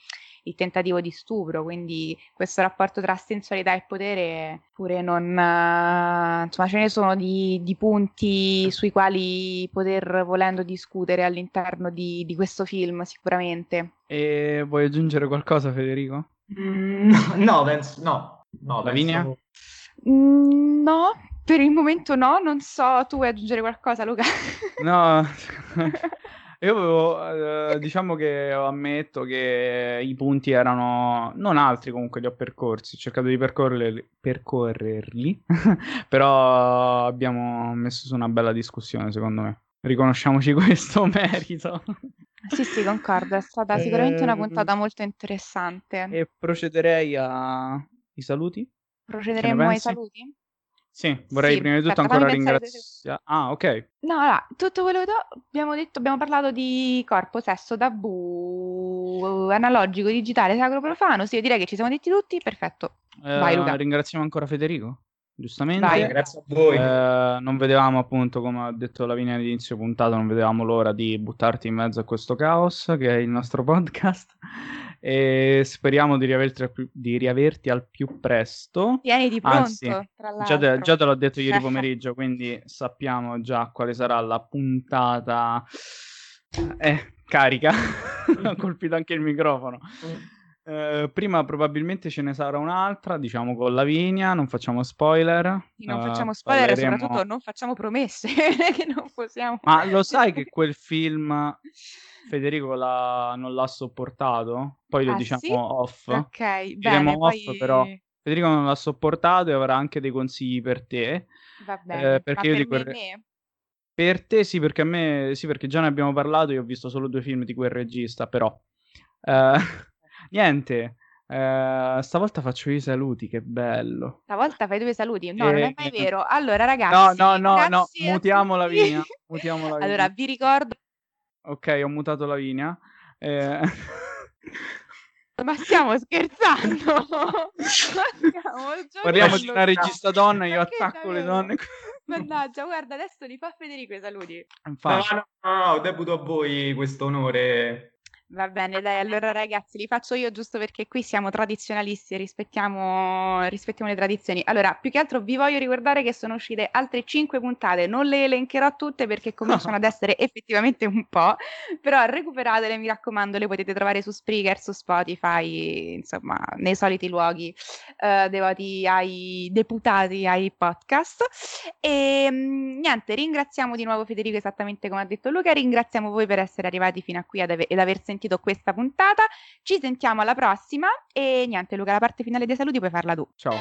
il tentativo di stupro, quindi questo rapporto tra sensualità e potere pure non... Uh, insomma ce ne sono di, di, punti sui quali poter volendo discutere all'interno di, di questo film sicuramente. E vuoi aggiungere qualcosa Federico? Mm, no, penso, no. no Lavinia? Penso... Mm, no, per il momento no, non so, tu vuoi aggiungere qualcosa Luca? No, Io avevo, eh, diciamo che ammetto che i punti erano non altri comunque li ho percorsi, ho cercato di percorrerli, percorrerli però abbiamo messo su una bella discussione secondo me. Riconosciamoci questo merito. Sì, sì, concordo, è stata sicuramente una puntata ehm, molto interessante. E procederei ai saluti? Procederemo ai saluti? Sì, vorrei sì, prima di tutto ancora ringraziare. Ah, ok. No, allora, tutto quello che do, abbiamo detto, abbiamo parlato di corpo, sesso, tabù, analogico, digitale, sacro, profano. Sì, io direi che ci siamo detti tutti. Perfetto. Eh, Vai, Luca. Ringraziamo ancora Federico. Giustamente, Vai. grazie a voi. Eh, non vedevamo appunto, come ha detto Lavinia all'inizio puntata, non vedevamo l'ora di buttarti in mezzo a questo caos che è il nostro podcast e speriamo di riaverti, al più, di riaverti al più presto. Vieni di pronto, Anzi, già te, già te, l'ho detto ieri pomeriggio, quindi sappiamo già quale sarà la puntata. Eh, carica, ho colpito anche il microfono. Eh, prima probabilmente ce ne sarà un'altra, diciamo con Lavinia, non facciamo spoiler. non facciamo spoiler parleremo... e soprattutto non facciamo promesse, che non possiamo... Ma lo sai che quel film Federico l'ha, non l'ha sopportato, poi lo ah, diciamo sì? off. Ok, Diremo bene, off, poi... però Federico non l'ha sopportato e avrà anche dei consigli per te. Va bene, eh, perché io per quel... me, Per te sì, perché a me sì, perché già ne abbiamo parlato, io ho visto solo due film di quel regista, però eh, niente. Uh, stavolta faccio i saluti, che bello. Stavolta fai due saluti? No, e... non è mai vero. Allora, ragazzi, no, no, no, no, mutiamo la. Mutiamo la via. Allora, vi ricordo Ok, ho mutato la linea. Eh... Ma stiamo scherzando? stiamo Parliamo di una regista donna, io attacco le donne. Mannaggia, guarda, adesso li fa Federico i saluti. Infatti. No, no, no, debuto a voi questo onore. Va bene, dai, allora ragazzi, li faccio io giusto perché qui siamo tradizionalisti e rispettiamo, rispettiamo, le tradizioni. Allora, più che altro vi voglio ricordare che sono uscite altre 5 puntate, non le elencherò tutte perché cominciano ad essere effettivamente un po', però recuperatele, mi raccomando, le potete trovare su Spreaker, su Spotify, insomma, nei soliti luoghi eh, devoti ai deputati, ai podcast. E mm, niente, ringraziamo di nuovo Federico esattamente come ha detto Luca, ringraziamo voi per essere arrivati fino a qui ed aver sentito sentito questa puntata. Ci sentiamo alla prossima e niente Luca, la parte finale dei saluti puoi farla tu. Ciao.